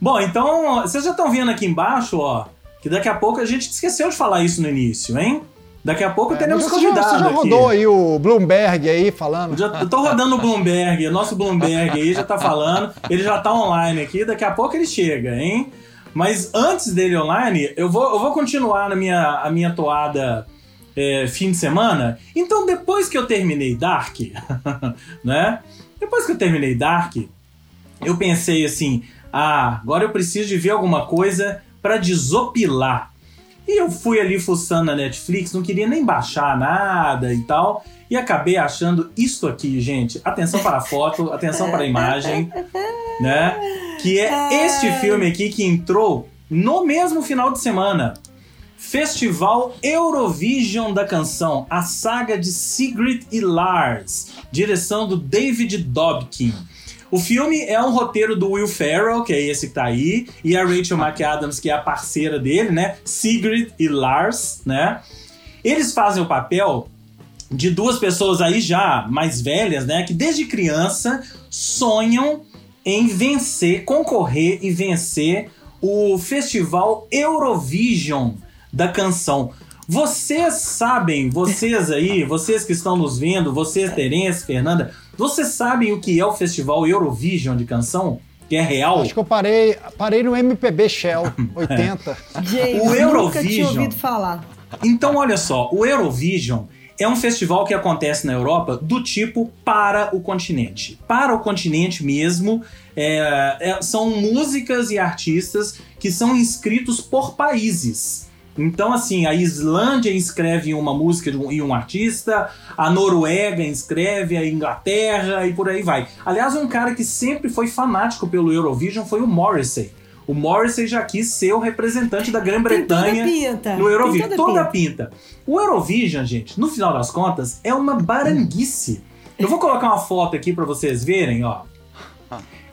Bom, então, vocês já estão vendo aqui embaixo, ó, que daqui a pouco a gente esqueceu de falar isso no início, hein? Daqui a pouco é, teremos convidados. Você já rodou aqui. aí o Bloomberg aí falando. Já, eu tô rodando o Bloomberg, o nosso Bloomberg aí já tá falando. Ele já tá online aqui, daqui a pouco ele chega, hein? Mas antes dele online, eu vou, eu vou continuar na minha, a minha toada é, fim de semana. Então, depois que eu terminei Dark, <laughs> né? Depois que eu terminei Dark, eu pensei assim: ah, agora eu preciso de ver alguma coisa para desopilar. E eu fui ali fuçando na Netflix, não queria nem baixar nada e tal. E acabei achando isto aqui, gente. Atenção para a foto, atenção para a imagem, né? Que é este filme aqui que entrou no mesmo final de semana. Festival Eurovision da Canção, a saga de Sigrid e Lars, direção do David Dobkin. O filme é um roteiro do Will Ferrell, que é esse que tá aí, e a Rachel McAdams, que é a parceira dele, né? Sigrid e Lars, né? Eles fazem o papel de duas pessoas aí já mais velhas, né? Que desde criança sonham em vencer, concorrer e vencer o festival Eurovision da canção. Vocês sabem, vocês aí, <laughs> vocês que estão nos vendo, vocês, Terence, Fernanda, vocês sabem o que é o Festival Eurovision de canção? Que é real? Acho que eu parei, parei no MPB Shell 80. <laughs> É. Gente, o Eurovision. Nunca tinha ouvido falar. Então, olha só, o Eurovision é um festival que acontece na Europa do tipo para o continente. Para o continente mesmo, é, é, são músicas e artistas que são inscritos por países. Então, assim, a Islândia inscreve uma música e um artista, a Noruega inscreve, a Inglaterra e por aí vai. Aliás, um cara que sempre foi fanático pelo Eurovision foi o Morrissey. O Morrissey já quis ser o representante da Grã-Bretanha no Eurovision. Toda, toda pinta. pinta. O Eurovision, gente, no final das contas, é uma baranguice. Eu vou colocar uma foto aqui para vocês verem, ó.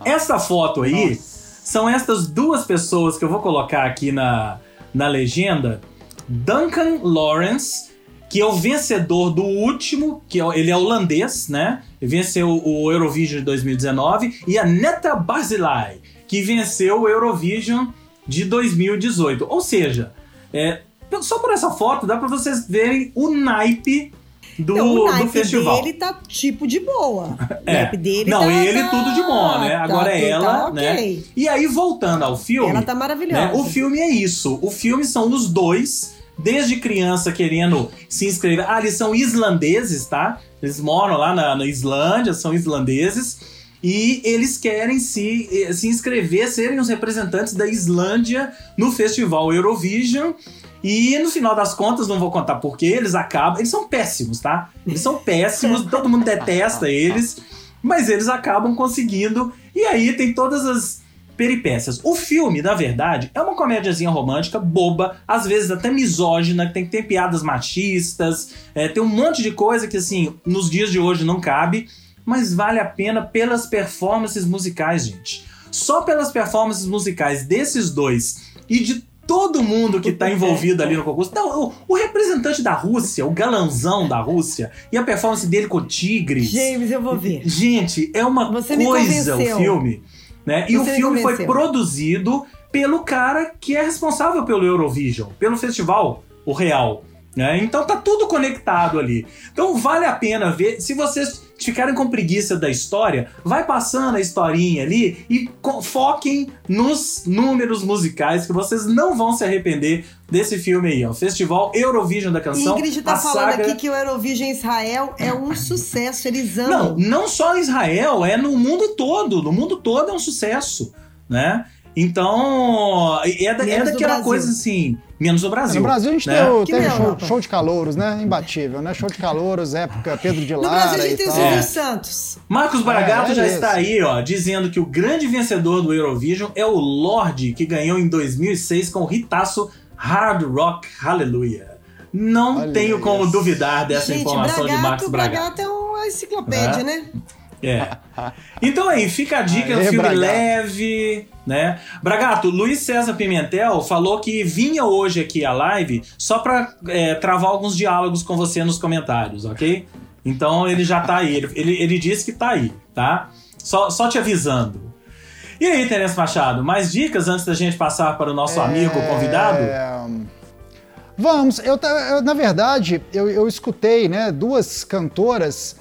Essa foto aí Nossa. são estas duas pessoas que eu vou colocar aqui na, na legenda, Duncan Lawrence, que é o vencedor do último, que é, ele é holandês, né? Venceu o Eurovision de 2019, e a Neta Barzilai, que venceu o Eurovision de 2018. Ou seja, é, só por essa foto dá para vocês verem o naipe do, então, o do festival. dele tá tipo de boa. <laughs> É. O naipe dele Não, tá, ele tá, tudo de bom, né? Tá, Agora é ela, tá né? okay. né? E aí, voltando ao filme. Ela tá maravilhosa. Né? O filme é isso. O filme são os dois, desde criança, querendo se inscrever. Ah, eles são islandeses, tá? Eles moram lá na, na Islândia, são islandeses. E eles querem se, eh, se inscrever, serem os representantes da Islândia no festival Eurovision. E no final das contas, não vou contar porque eles acabam. Eles são péssimos, tá? Eles são péssimos, todo mundo detesta <laughs> eles, mas eles acabam conseguindo. E aí tem todas as peripécias. O filme, na verdade, é uma comédiazinha romântica, boba, às vezes até misógina, tem que ter piadas machistas, é, tem um monte de coisa que, assim, nos dias de hoje não cabe, mas vale a pena pelas performances musicais, gente. Só pelas performances musicais desses dois e de todo mundo que está <laughs> envolvido ali no concurso. Não, o, o, representante da Rússia, o galanzão da Rússia, e a performance dele com o Tigres. James, eu vou ver. Gente, é uma Você coisa o filme. Né? E Você o filme foi produzido pelo cara que é responsável pelo Eurovision, pelo festival, o Real. Né? Então tá tudo conectado ali. Então vale a pena ver. Se vocês ficarem com preguiça da história, vai passando a historinha ali e foquem nos números musicais que vocês não vão se arrepender desse filme aí, ó. Festival Eurovision da Canção. Ingrid tá falando saga... aqui que o Eurovision Israel é um <coughs> sucesso, eles amam. Não, não só em Israel, é no mundo todo. No mundo todo é um sucesso, né? Então, é, da, é daquela coisa assim. Menos o Brasil. No Brasil a gente né? teve, teve show, show, de calouros, né? Imbatível, né? Show de calouros, época Pedro de Lara. No Brasil a gente tem o Silvio Santos. Marcos Bragato é, é já está aí, ó, dizendo que o grande vencedor do Eurovision é o Lorde, que ganhou em 2006 com o hitaço Hard Rock Hallelujah. Não Olha tenho como duvidar dessa gente, informação Bragato, de Marcos Bragato. Bragato é uma enciclopédia, é. né? É. Então aí, fica a dica, é um filme Bragato. leve, né? Bragato, Luiz César Pimentel falou que vinha hoje aqui a live só pra é, travar alguns diálogos com você nos comentários, ok? Então ele já tá aí, ele, ele, disse que tá aí, tá? Só, só te avisando. E aí, Terence Machado, mais dicas antes da gente passar para o nosso é... amigo convidado? Vamos, eu, eu na verdade, eu, eu escutei né, duas cantoras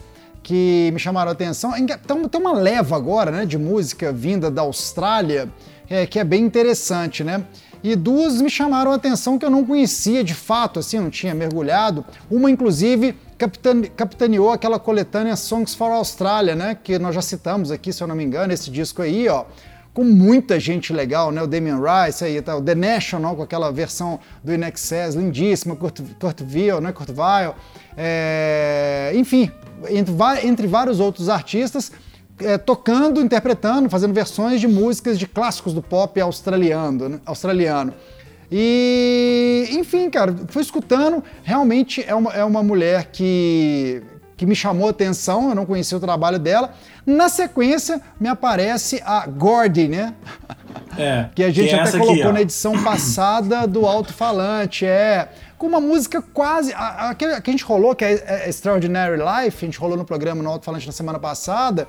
que me chamaram a atenção. Então, tem uma leva agora né, de música vinda da Austrália é, que é bem interessante, né? E duas me chamaram a atenção que eu não conhecia de fato, assim, não tinha mergulhado. Uma, inclusive, capitane, capitaneou aquela coletânea Songs for Australia, né? Que nós já citamos aqui, se eu não me engano, esse disco aí, ó com muita gente legal, né? O Damien Rice aí, tá? o The National com aquela versão do In Excess, lindíssima, Kurt, Kurt Weill, né? Kurt Weill. É... enfim, entre, entre vários outros artistas, é, tocando, interpretando, fazendo versões de músicas de clássicos do pop australiano. Né? australiano. E, enfim, cara, fui escutando. Realmente é uma, é uma mulher que, que me chamou a atenção, eu não conhecia o trabalho dela. Na sequência, me aparece a Gordy, né? É, <laughs> que a gente que é até colocou aqui, na edição passada do alto-falante. É com uma música quase. A, a, que a gente rolou, que é, é Extraordinary Life, a gente rolou no programa no alto-falante na semana passada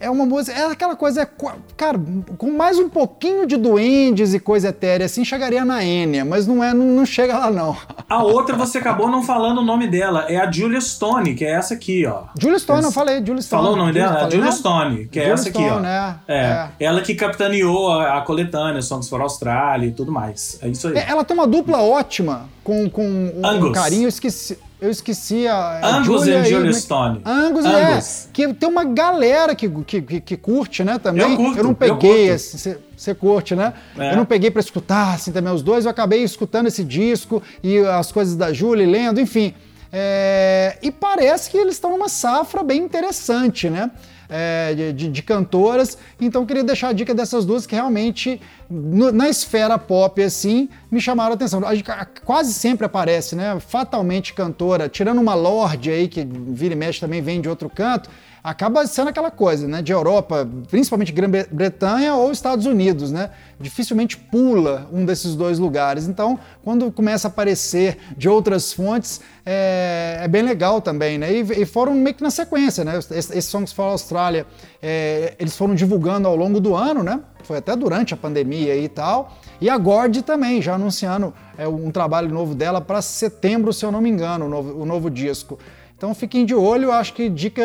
é uma música, é aquela coisa, é cara, com mais um pouquinho de duendes e coisa etérea assim, chegaria na Enya, mas não é, não, não, chega lá não. A outra você acabou não falando o nome dela, é a Julia Stone, que é essa aqui, ó. Julia Stone, eu falei, Julia Stone. Falou o nome dela? A Julia Stone, que é Julia essa aqui, Stone, ó. É, é, é. Ela que capitaneou a, a coletânea Songs for Australia e tudo mais. É isso aí. É, ela tem uma dupla ótima com, com um, um carinho, eu esqueci. Eu esqueci a. Angus Julia e Julia Stone. Angus, é, Angus, é. Que tem uma galera que, que, que, que curte, né, também. Eu, curto, eu não peguei. Você curte, né? É. Eu não peguei para escutar, assim, também os dois. Eu acabei escutando esse disco e as coisas da Julia lendo, enfim. É, e parece que eles estão numa safra bem interessante, né? É, de, de, cantoras. Então queria deixar a dica dessas duas que realmente no, na esfera pop assim me chamaram a atenção. A, a, quase sempre aparece, né? Fatalmente cantora, tirando uma Lorde aí que vira e mexe também vem de outro canto acaba sendo aquela coisa, né, de Europa, principalmente Grã-Bretanha ou Estados Unidos, né? Dificilmente pula um desses dois lugares. Então, quando começa a aparecer de outras fontes, é, é bem legal também, né? E, e, foram meio que na sequência, né? Esses Songs for Australia, é, eles foram divulgando ao longo do ano, né? Foi até durante a pandemia e tal. E a Gord também, já anunciando é, um trabalho novo dela para setembro, se eu não me engano, o novo, o novo disco. Então fiquem de olho, acho que dica.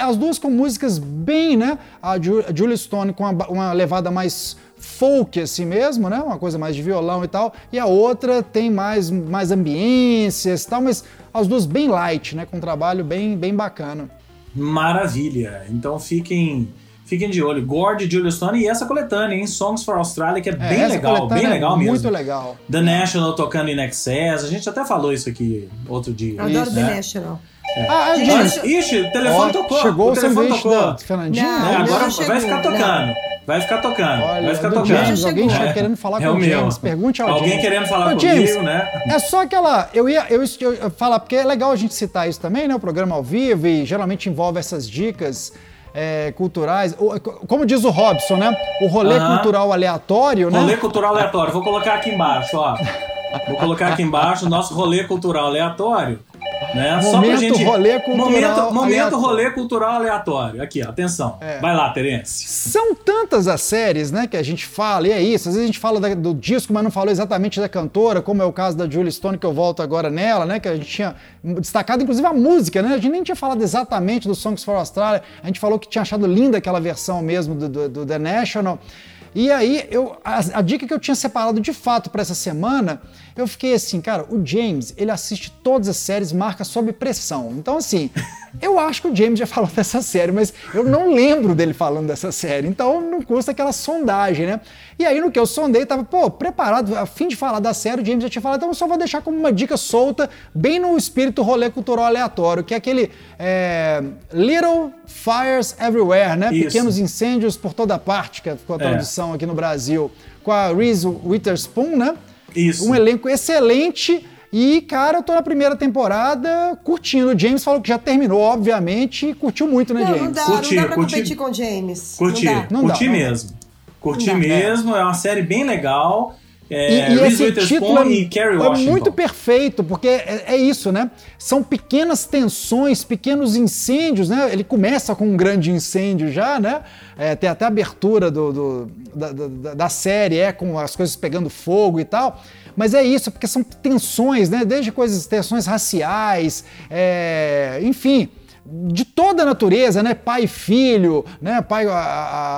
As duas com músicas bem, né? A Julia Stone com uma levada mais folk assim mesmo, né? Uma coisa mais de violão e tal. E a outra tem mais, mais ambiências e tal, mas as duas bem light, né? Com um trabalho bem, bem bacana. Maravilha! Então fiquem Fiquem de olho. Gord, Julia Stone e essa coletânea, hein? Songs for Australia, que é, é bem legal, bem legal é mesmo. Muito legal. The National tocando in Excess. A gente até falou isso aqui outro dia. Eu adoro né? The National. É. Ah, é, Mas, ixi, o telefone tocou. Chegou o, telefone tocou. da Fernandinha. Não, é, agora vai ficar tocando. Não. Vai ficar tocando. Olha, vai ficar tocando. James, alguém é. querendo falar é com o James. Pergunte ao Alguém James. querendo falar com James, comigo, né? É só aquela. Eu ia eu, eu, eu falar, porque é legal a gente citar isso também, né? O programa ao vivo e geralmente envolve essas dicas é, culturais. Como diz o Robson, né? O rolê cultural aleatório, né? Rolê cultural aleatório. Vou colocar aqui embaixo, ó. Vou colocar aqui embaixo o nosso rolê cultural aleatório. Né? Momento Só pra gente... rolê cultural Momento, momento rolê cultural aleatório. Aqui, ó, atenção. É. Vai lá, Terence. São tantas as séries, né, que a gente fala, e é isso. Às vezes a gente fala da, do disco, mas não falou exatamente da cantora, como é o caso da Julie Stone, que eu volto agora nela, né, que a gente tinha destacado, inclusive, a música, né? A gente nem tinha falado exatamente do Songs for Australia, a gente falou que tinha achado linda aquela versão mesmo do, do, do The National. E aí, eu, a, a, dica que eu tinha separado de fato para essa semana, eu fiquei assim, cara, o James, ele assiste todas as séries marca sob pressão. Então, assim, <laughs> Eu acho que o James já falou dessa série, mas eu não lembro dele falando dessa série, então não custa aquela sondagem, né? E aí no que eu sondei, tava, pô, preparado, a fim de falar da série, o James já tinha falado, então eu só vou deixar como uma dica solta, bem no espírito rolê cultural aleatório, que é aquele é, Little Fires Everywhere, né? Isso. Pequenos incêndios por toda parte, que ficou a é. tradução é. aqui no Brasil, com a Reese Witherspoon, né? Isso. Um elenco excelente e, cara, eu tô na primeira temporada curtindo. O James falou que já terminou, obviamente, e curtiu muito, né, não, James? Não dá, curti, não dá pra curti, competir com o James. Curti, não não curti dá, mesmo. Curti mesmo, é. é uma série bem legal. É, e, e esse título é, e Kerry é muito perfeito, porque é, é, isso, né? São pequenas tensões, pequenos incêndios, né? Ele começa com um grande incêndio já, né? É, tem até a abertura do, do da, da, da, série, é com as coisas pegando fogo e tal. Mas é isso, porque são tensões, né? Desde coisas, tensões raciais, é, enfim de toda a natureza, né? Pai e filho, né? Pai, a,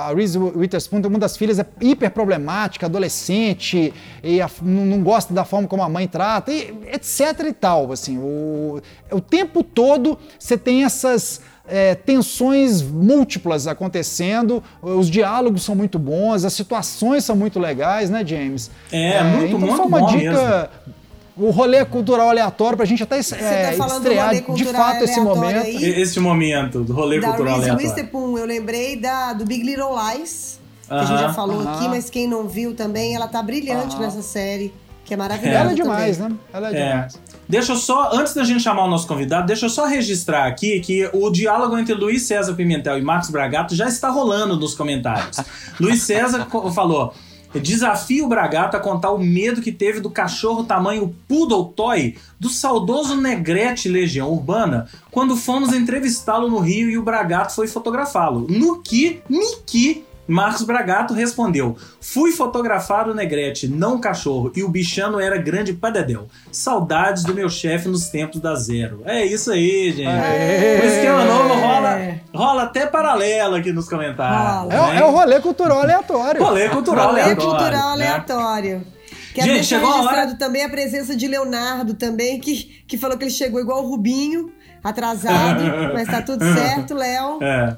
a Reese Witherspoon, uma das filhas é hiper problemática, adolescente, e a, não, gosta da forma como a mãe trata, e, etc e tal. Assim, o, o tempo todo você tem essas é, tensões múltiplas acontecendo, os diálogos são muito bons, as situações são muito legais, né, James? É, é muito, então muito uma dica. Mesmo. O rolê cultural aleatório pra gente até é, tá estrear de fato esse momento. Aí, esse momento do rolê da cultural Reese aleatório. Witherspoon, eu lembrei da, do Big Little Lies, que uh -huh, a gente já falou uh -huh. aqui, mas quem não viu também, ela tá brilhante uh -huh. nessa série, que é maravilhosa. Ela é demais, também. né? Ela é, é. demais. Deixa eu só, antes da gente chamar o nosso convidado, deixa eu só registrar aqui que o diálogo entre Luiz César Pimentel e Marcos Bragato já está rolando nos comentários. <laughs> Luiz César falou: desafio o Bragato a contar o medo que teve do cachorro tamanho Poodle Toy do saudoso Negrete Legião Urbana quando fomos entrevistá-lo no Rio e o Bragato foi fotografá-lo. No que Niki Marcos Bragato respondeu: Fui fotografar o Negrete, não o cachorro, e o bichano era grande padedel. Saudades do meu chefe nos tempos da zero. É isso aí, gente. Aê. O esquema novo rola, rola até paralelo aqui nos comentários. É, é, o rolê cultural aleatório. Rolê cultural rolê aleatório. Rolê cultural aleatório. Né? Quero gente, chegou registrado hora... também a presença de Leonardo também, que, que falou que ele chegou igual o Rubinho, atrasado, <laughs> mas tá tudo certo, Léo. É.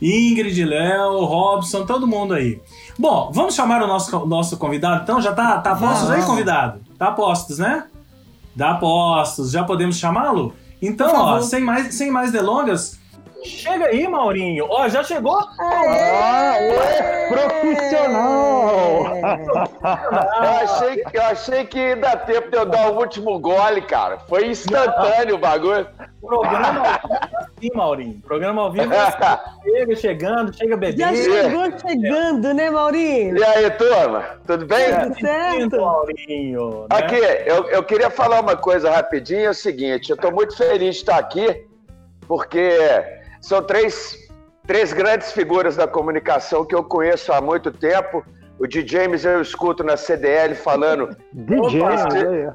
Ingrid, Léo, Robson, todo mundo aí. Bom, vamos chamar o nosso, nosso convidado, então? Já tá, tá postos aí, convidado? Tá postos, né? Dá postos, já podemos chamá-lo? Então, ó, sem mais, sem mais delongas, Chega aí, Maurinho. Ó, já chegou? Aê! profissional! <laughs> eu, achei, eu achei que dá tempo de eu dar o último gole, cara. Foi instantâneo o bagulho. Programa ao vivo é assim, Maurinho. Programa ao vivo é assim. <laughs> chega chegando, chega bebendo. Já chegou chegando, né, Maurinho? E aí, turma? Tudo bem? Tudo certo. Maurinho. Né? Aqui, eu, eu queria falar uma coisa rapidinho. É o seguinte, eu tô muito feliz de estar aqui, porque são três, três grandes figuras da comunicação que eu conheço há muito tempo. O de James eu escuto na CDL falando. DJ, é,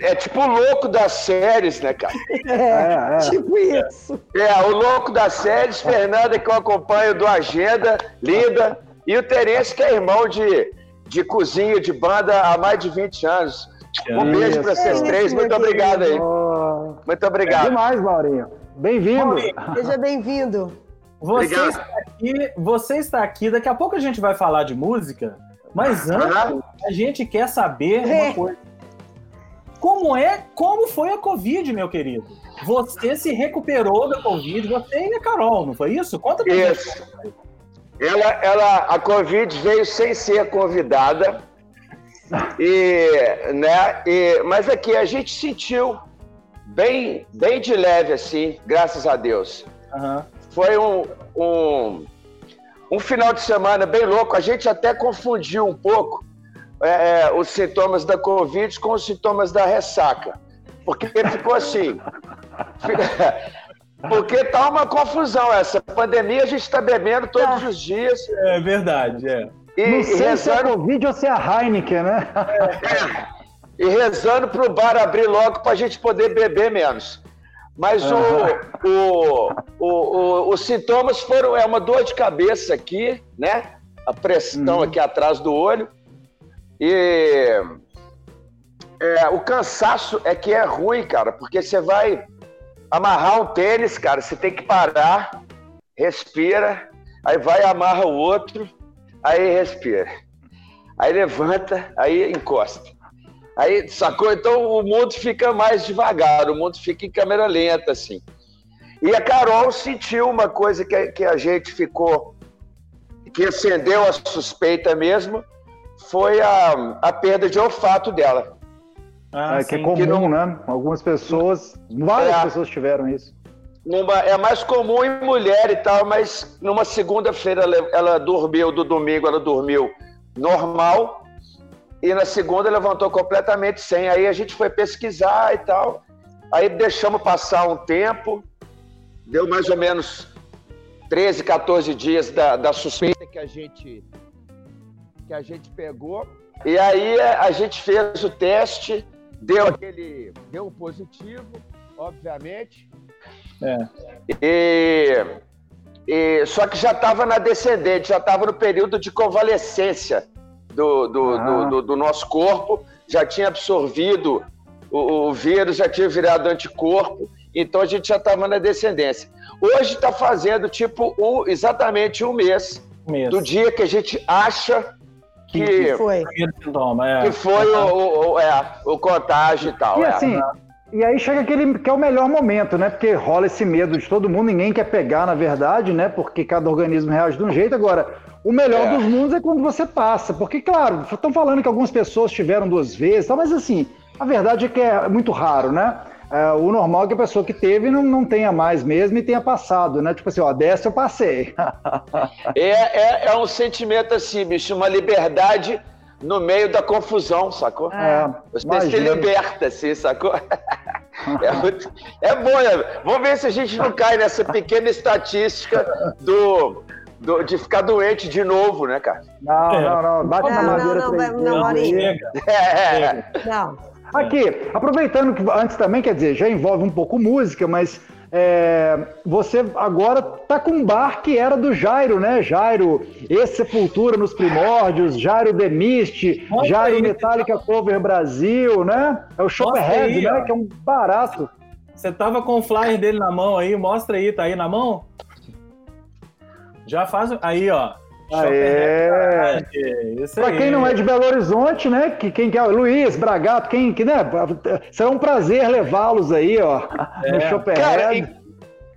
é tipo o louco das séries, né, cara? <laughs> É, é, é. tipo isso. É, o louco das séries, Fernanda, que eu acompanho do Agenda, linda, e o Terence, que é irmão de, de cozinha de banda há mais de 20 anos. Um beijo para vocês três, muito obrigado aí. Muito obrigado. É demais, Maurinho. Bem-vindo. Seja bem-vindo. Você está, aqui, você está aqui, daqui a pouco a gente vai falar de música, mas antes a gente quer saber é. uma coisa. Como é, como foi a Covid, meu querido? Você se recuperou da Covid, você e a Carol, não foi isso? Conta pra isso. gente. Ela, ela, a Covid veio sem ser convidada, <laughs> e, né, e, mas aqui a gente sentiu bem, bem de leve, assim, graças a Deus. Uhum. Foi um, um, um, final de semana bem louco. A gente até confundiu um pouco é, é os sintomas da Covid com os sintomas da ressaca. Porque ficou assim. <laughs> Porque tá uma confusão essa pandemia, a gente está bebendo todos tá. os dias. É verdade, é. E, Não sei rezando... se é Covid ou se é a Heineken, né? É e rezando para o bar abrir logo para a gente poder beber menos. Mas uhum. o, o, o, os sintomas foram é uma dor de cabeça aqui, né? A pressão uhum. aqui atrás do olho. E é, o cansaço é que é ruim, cara, porque você vai amarrar um tênis, cara, você tem que parar, respira, aí vai amarra o outro, aí respira. Aí levanta, aí encosta. Aí, sacou? Então o mundo fica mais devagar, o mundo fica em câmera lenta, assim. E a Carol sentiu uma coisa que, que a gente ficou, que acendeu a suspeita mesmo, foi a, a perda de olfato dela. Ah, é, que é comum, que não... né? Algumas pessoas, várias é, pessoas tiveram isso. Numa, é mais comum em mulher e tal, mas numa segunda-feira ela, ela dormiu, do domingo ela dormiu normal, e na segunda levantou completamente sem. Aí a gente foi pesquisar e tal. Aí deixamos passar um tempo, deu mais ou menos 13, 14 dias da, da suspeita que a gente que a gente pegou. E aí a gente fez o teste, deu aquele. deu positivo, obviamente. É. E, e, só que já estava na descendente, já estava no período de convalescência do, do, ah. do, do, do nosso corpo, já tinha absorvido o, o, vírus, já tinha virado anticorpo, então a gente já estava na descendência. Hoje está fazendo tipo um, exatamente um mês, mês, do dia que a gente acha que, que foi, é. que foi o, o, é, o contágio e tal. E é. assim, e aí chega aquele que é o melhor momento, né? Porque rola esse medo de todo mundo, ninguém quer pegar, na verdade, né? Porque cada organismo reage de um jeito. Agora, o melhor é. dos mundos é quando você passa. Porque, claro, estão falando que algumas pessoas tiveram duas vezes, mas assim, a verdade é que é muito raro, né? É, o normal é que a pessoa que teve não, não tenha mais mesmo e tenha passado, né? Tipo assim, ó, dessa eu passei. <laughs> é, é, é um sentimento assim, bicho, uma liberdade no meio da confusão, sacou? É, Você imagina. se liberta, assim, sacou? <laughs> É, muito, é bom, né? Vamos ver se a gente não cai nessa pequena estatística do, do, de ficar doente de novo, né, cara? Não, é. não, não. Bate não, na madeira. Não, não, não, não, É. Não. Aqui, aproveitando que antes também, quer dizer, já envolve um pouco música, mas é, você agora tá com um bar que era do Jairo, né? Jairo, ex-Sepultura nos primórdios, Jairo The Mist, Jairo aí, Metallica tá... Cover Brasil, né? É o Shopperhead, né? Ó. Que é um barato. Você tava com o flyer dele na mão aí, mostra aí, tá aí na mão? Já faz. Aí, ó. Aê! Para quem não é de Belo Horizonte, né? Que quem quer, Luiz, Bragato, quem que, né? Será um prazer levá-los aí, ó, é. no Chopper Cara,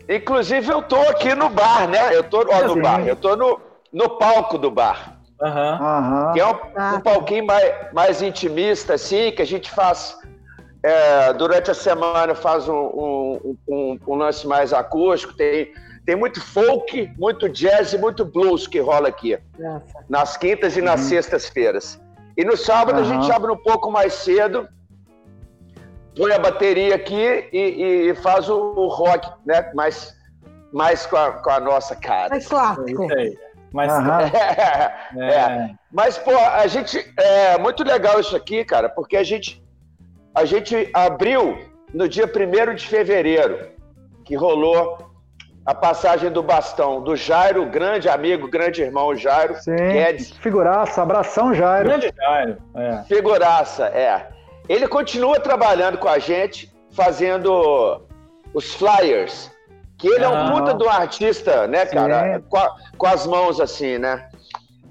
inclusive eu tô aqui no bar, né? Eu tô ó, no bar, eu tô no, no palco do bar. Uhum. Que é um, ah. um palquinho mais, mais intimista, assim, que a gente faz é, durante a semana faz um, um, um, um lance mais acústico, tem tem muito folk, muito jazz e muito blues que rola aqui. Nossa. Nas quintas e nas uhum. sextas-feiras. E no sábado uhum. a gente abre um pouco mais cedo, põe a bateria aqui e, e faz o, o, rock, né? Mais, mais com, a, com a nossa cara. Mais clássico. Mas, uhum. <laughs> é, é. Mas, pô, a gente. É muito legal isso aqui, cara, porque a gente, a gente abriu no dia 1 de fevereiro, que rolou a passagem do bastão do Jairo, grande amigo, grande irmão Jairo. Sim, Guedes. figuraça, abração Jairo. Grande Jairo, é. Figuraça, é. Ele continua trabalhando com a gente, fazendo os flyers, que ele é um puta do artista, né, cara? Com, a, com, as mãos assim, né?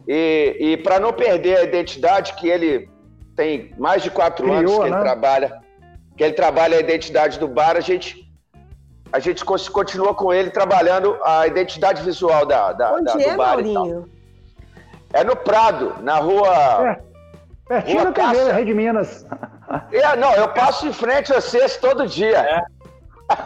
E, e para não perder a identidade que ele tem mais de quatro Criou, anos que né? ele trabalha, que ele trabalha a identidade do bar, a gente a gente continua com ele trabalhando a identidade visual da, da, Onde da, do é, bar Maurinho? É no Prado, na rua. É. Pertinho rua da TV, Rede Minas. <laughs> É, não, eu passo em frente a vocês todo dia. É.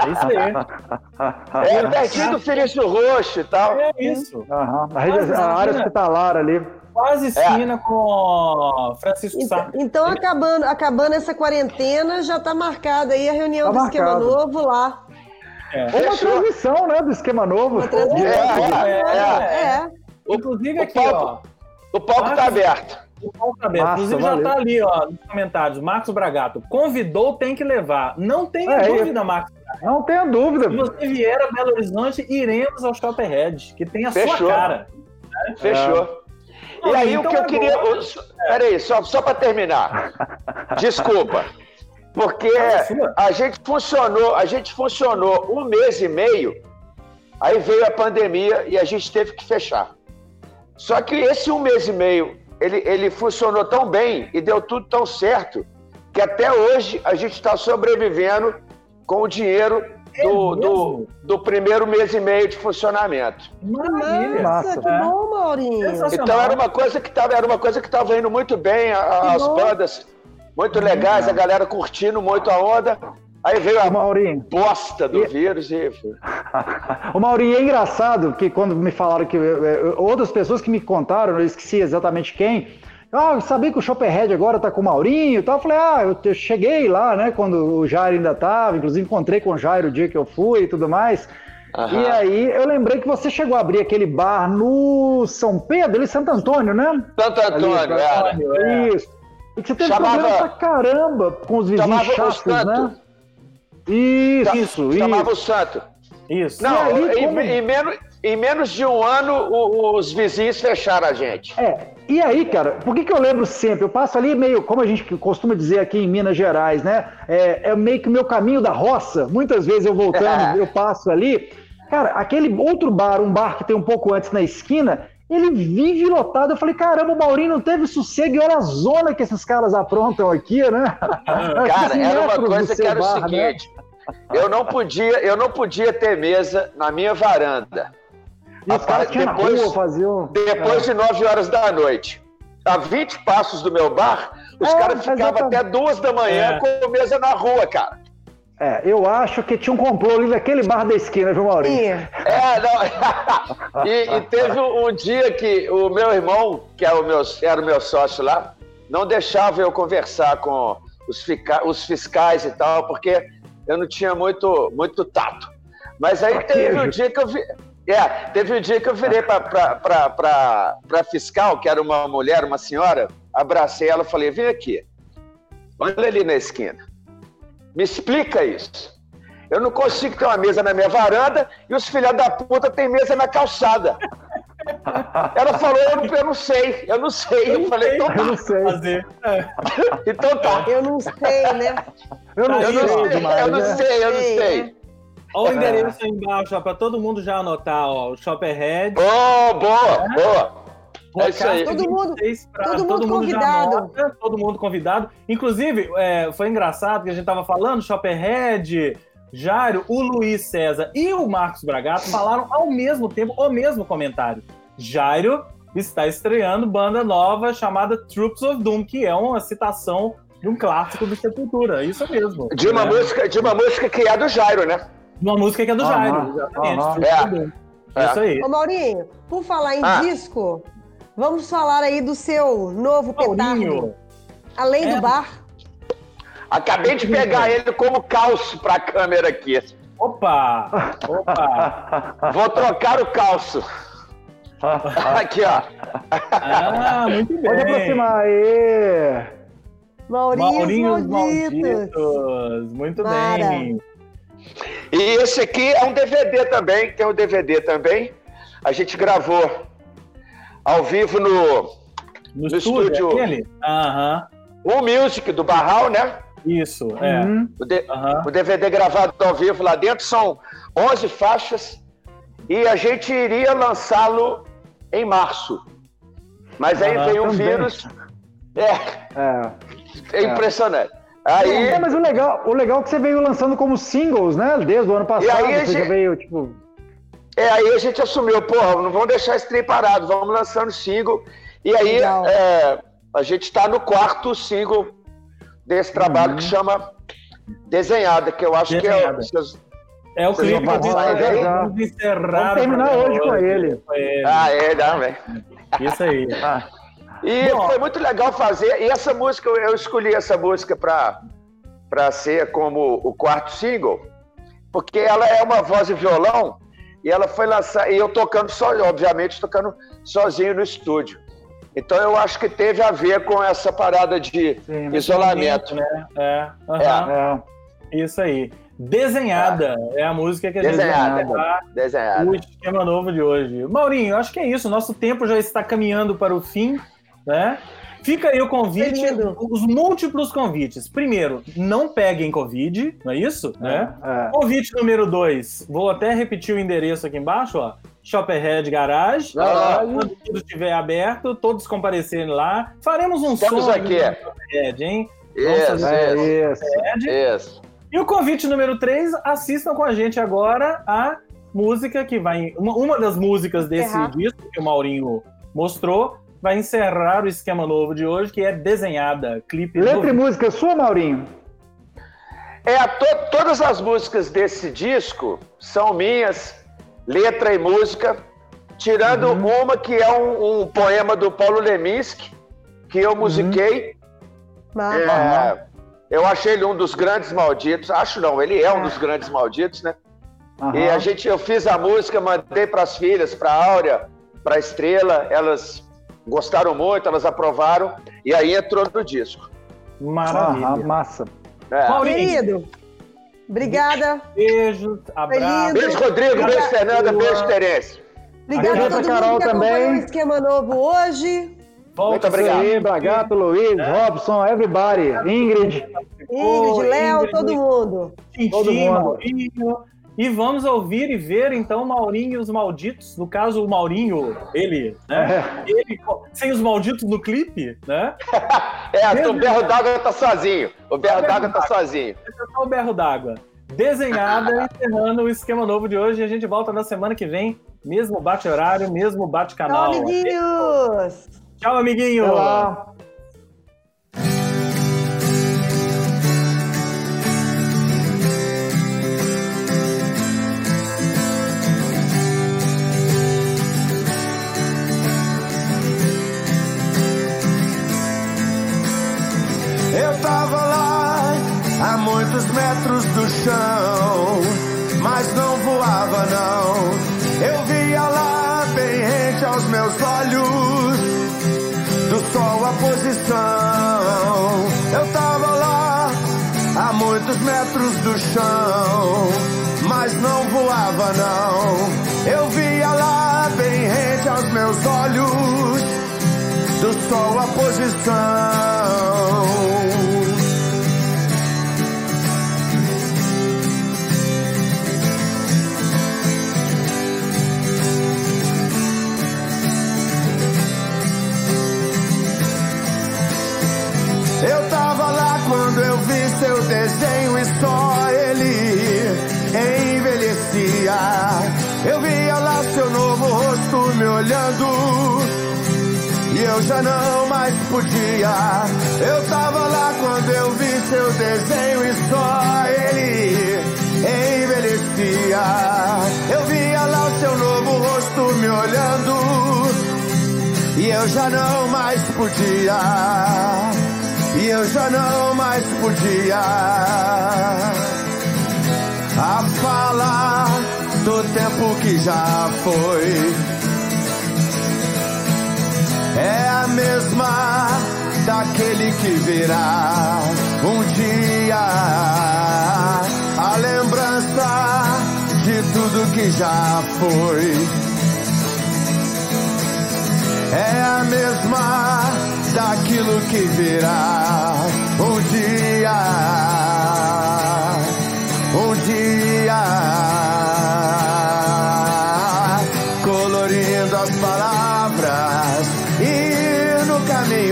É isso aí. É pertinho do Felício Roxo e tal. É isso. Uhum. A, rede, a área hospitalar ali. Quase é. esquina é. com Francisco então, Sá. Então, acabando, acabando essa quarentena, já está marcada aí a reunião tá do marcado. Esquema Novo lá. É. Ou uma Fechou. transmissão, né, do esquema novo. Uma transmissão. É, é, é. é. Inclusive aqui, palco, ó. O palco está aberto. O palco está aberto. Massa, Inclusive valeu. já está ali, ó, nos comentários. Marcos Bragato. Convidou, tem que levar. Não tenha é, dúvida, Marcos. Não tenha dúvida. Se você vier a Belo Horizonte, iremos ao Shopperhead, que tem a Fechou. sua cara. Né? Fechou. E aí, então o que eu queria. Peraí, só, só para terminar. Desculpa. Porque a gente funcionou, a gente funcionou um mês e meio, aí veio a pandemia e a gente teve que fechar. Só que esse um mês e meio, ele, ele funcionou tão bem e deu tudo tão certo que até hoje a gente está sobrevivendo com o dinheiro é do, do, do, primeiro mês e meio de funcionamento. Maravilha! Nossa, que bom, Maurinho! Então era uma coisa que estava, era uma coisa que estava indo muito bem, as bandas muito legais, a galera curtindo muito a onda. Aí veio a Maurinho. bosta do e... vírus e. o <laughs> Maurinho, é engraçado que quando me falaram que. É, outras pessoas que me contaram, eu esqueci exatamente quem. Ah, eu sabia que o Shopperhead agora tá com o Maurinho e tal. Eu falei, ah, eu cheguei lá, né, quando o Jairo ainda tava, inclusive encontrei com o Jairo o dia que eu fui e tudo mais. Uhum. E aí eu lembrei que você chegou a abrir aquele bar no São Pedro, ali Santo Antônio, né? Santo Antônio, Ali, era. Isso. E que você teve chamava, problema pra caramba com os vizinhos chatos, né? Isso, isso. Chamava o Santo. Isso. Não, aí, em, em, menos, em menos de um ano, o, os vizinhos fecharam a gente. É, e aí, cara, por que, que eu lembro sempre? Eu passo ali meio, como a gente costuma dizer aqui em Minas Gerais, né? É, é meio que o meu caminho da roça. Muitas vezes eu voltando, <laughs> eu passo ali. Cara, aquele outro bar, um bar que tem um pouco antes na esquina, ele vive lotado. Eu falei, caramba, o Maurinho não teve sossego e olha a zona que esses caras aprontam aqui, né? <laughs> Cara, era uma coisa que era bar, o né? seguinte: né? eu, não podia, eu não podia ter mesa na minha varanda. E os caras depois, rua, faziam... depois é. de 9 horas da noite. A 20 passos do meu bar, os é, caras ficavam até duas da manhã é. com mesa na rua, cara. É, eu acho que tinha um complô ali naquele bar da esquina, viu, Maurício? É, não. <laughs> e, e, teve um dia que o meu irmão, que era o meu, era o meu sócio lá, não deixava eu conversar com os, fica, os fiscais e tal, porque eu não tinha muito, muito tato. Mas aí teve um dia que eu vi. É, teve um dia que eu virei para fiscal, que era uma mulher, uma senhora, abracei ela e falei: vem aqui, olha ali na esquina. Me explica isso. Eu não consigo ter uma mesa na minha varanda e os filhos da puta têm mesa na calçada. Ela falou, eu não, eu não sei, eu não sei. Eu, falei, então tá. Eu não sei. Fazer. <laughs> Então tá. Eu não sei, né? Eu não, eu não sei, demais, eu não né? sei, eu não sei. Olha o endereço aí embaixo, para todo mundo já anotar, ó, o Shopperhead. Oh, boa, é. boa. É isso aí. Todo mundo, pra, todo mundo todo convidado. Anota, todo mundo convidado. Inclusive, é, foi engraçado que a gente tava falando, Shopperhead, Jário, o Luiz César e o Marcos Bragato falaram ao mesmo tempo o mesmo comentário. Jário está estreando banda nova chamada Troops of Doom, que é uma citação de um clássico do Sepultura. Isso mesmo. De uma, né? música, de uma música que é do Jairo, né? Uma música que é do Jairo, exatamente. É. é. Isso aí. Ô Maurinho, por falar em ah. disco, Vamos falar aí do seu novo petardo. Além é. do bar. Acabei de pegar ele como calço para a câmera aqui. Opa! Opa! Vou trocar o calço. aqui, ó. Ah, muito bem. Pode aproximar aí. Maurinhos, Maurinhos malditos. malditos. Muito Mara. bem. E esse aqui é um DVD também, tem um DVD também. A gente gravou ao vivo no, no, no estúdio. Aham. O Music do Barral, né? Isso, é. Uhum. O, de, uhum. o, DVD gravado ao vivo lá dentro são 11 faixas e a gente iria lançá-lo em março. Mas aí uhum, veio o vírus. É. É, é impressionante. Aí... É, mas o legal, o legal é que você veio lançando como singles, né? Desde o ano passado. E aí você gente... já veio, tipo. É, aí a gente assumiu, porra, não vamos deixar esse trem parado, vamos lançando single. E aí é, a gente está no quarto single desse trabalho uhum. que chama Desenhada, que eu acho Desenhada. que é. É o clipe que encerrar. Vamos terminar hoje com ele. com ele. Ah, é, não, velho. Isso aí. <laughs> Ah. E Bom, foi muito legal fazer. E essa música, eu escolhi essa música para ser como o quarto single, porque ela é uma voz e violão e ela foi lançar, e eu tocando só, obviamente, tocando sozinho no estúdio. Então eu acho que teve a ver com essa parada de Sim, isolamento. Né? É, uhum. é. Isso aí. Desenhada é. é a música que a gente Desenhada. vai Desenhada. o esquema novo de hoje. Maurinho, acho que é isso. Nosso tempo já está caminhando para o fim, né? Fica aí o convite, os múltiplos convites. Primeiro, não peguem Covid, não é isso? É, né? É. Convite número dois, vou até repetir o endereço aqui embaixo, ó. Shopperhead Garage. Garage. Quando tudo estiver aberto, todos comparecerem lá. Faremos um Estamos som aqui. Shopperhead, hein? Isso, é, isso, isso. E o convite número 3, assistam com a gente agora a música que vai. Uma, uma das músicas desse disco que o Maurinho mostrou vai encerrar o esquema novo de hoje, que é desenhada, clipe. Letra novo. e música sua, Maurinho? É, to, todas as músicas desse disco são minhas, letra e música, tirando uhum. uma que é um, um, poema do Paulo Leminski, que eu musiquei. Uhum. É, eu achei ele um dos grandes malditos. Acho não, ele é um dos grandes malditos, né? Uhum. E a gente, eu fiz a música, mandei para as filhas, para Áurea, para Estrela, elas gostaram muito, elas aprovaram, e aí entrou no disco. Maravilha. Ah, massa. É. Querido, obrigada. Beijos, abraços. Beijo, Rodrigo. Beijo, Fernanda. Beijo, Terence. Obrigada a todo Carol mundo que também. o Esquema Novo hoje. Muito obrigado. Aí, Bragato, Luiz, é. Robson, everybody, Ingrid. Ingrid, Léo, todo mundo. todo mundo. E vamos ouvir e ver, então, Maurinho e os Malditos. No caso, o Maurinho, ele, né? É. Ele, sem os Malditos no clipe, né? <laughs> é, Desde... o Berro d'Água tá sozinho. O Berro d'Água tá sozinho. Esse é só o Berro d'Água. Desenhada, <laughs> encerrando o esquema novo de hoje. E a gente volta na semana que vem. Mesmo bate-horário, mesmo bate-canal. Tchau, amiguinhos! Tchau, amiguinho! Olá. Muitos metros do chão, mas não voava não. Eu via lá bem rente aos meus olhos, do sol a posição. Eu tava lá a muitos metros do chão, mas não voava não. Eu via lá bem rente aos meus olhos, do sol a posição. E eu já não mais podia. Eu tava lá quando eu vi seu desenho e só ele envelhecia. Eu via lá o seu novo rosto me olhando. E eu já não mais podia e eu já não mais podia a falar do tempo que já foi. É a mesma daquele que virá um dia. A lembrança de tudo que já foi. É a mesma daquilo que virá um dia, um dia,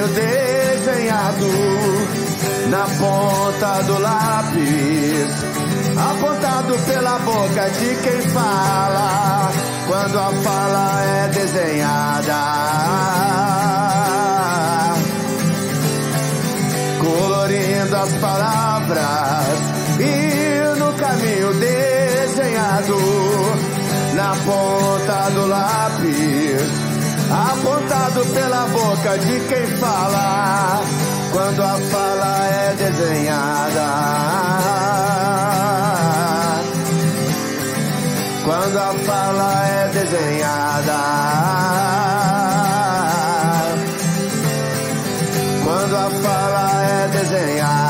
desenhado na ponta do lápis, apontado pela boca de quem fala, quando a fala é desenhada. Colorindo as palavras e no caminho desenhado na ponta do lápis, apontado pela boca de quem fala, quando a fala é desenhada. Quando a fala é desenhada. Quando a fala é desenhada.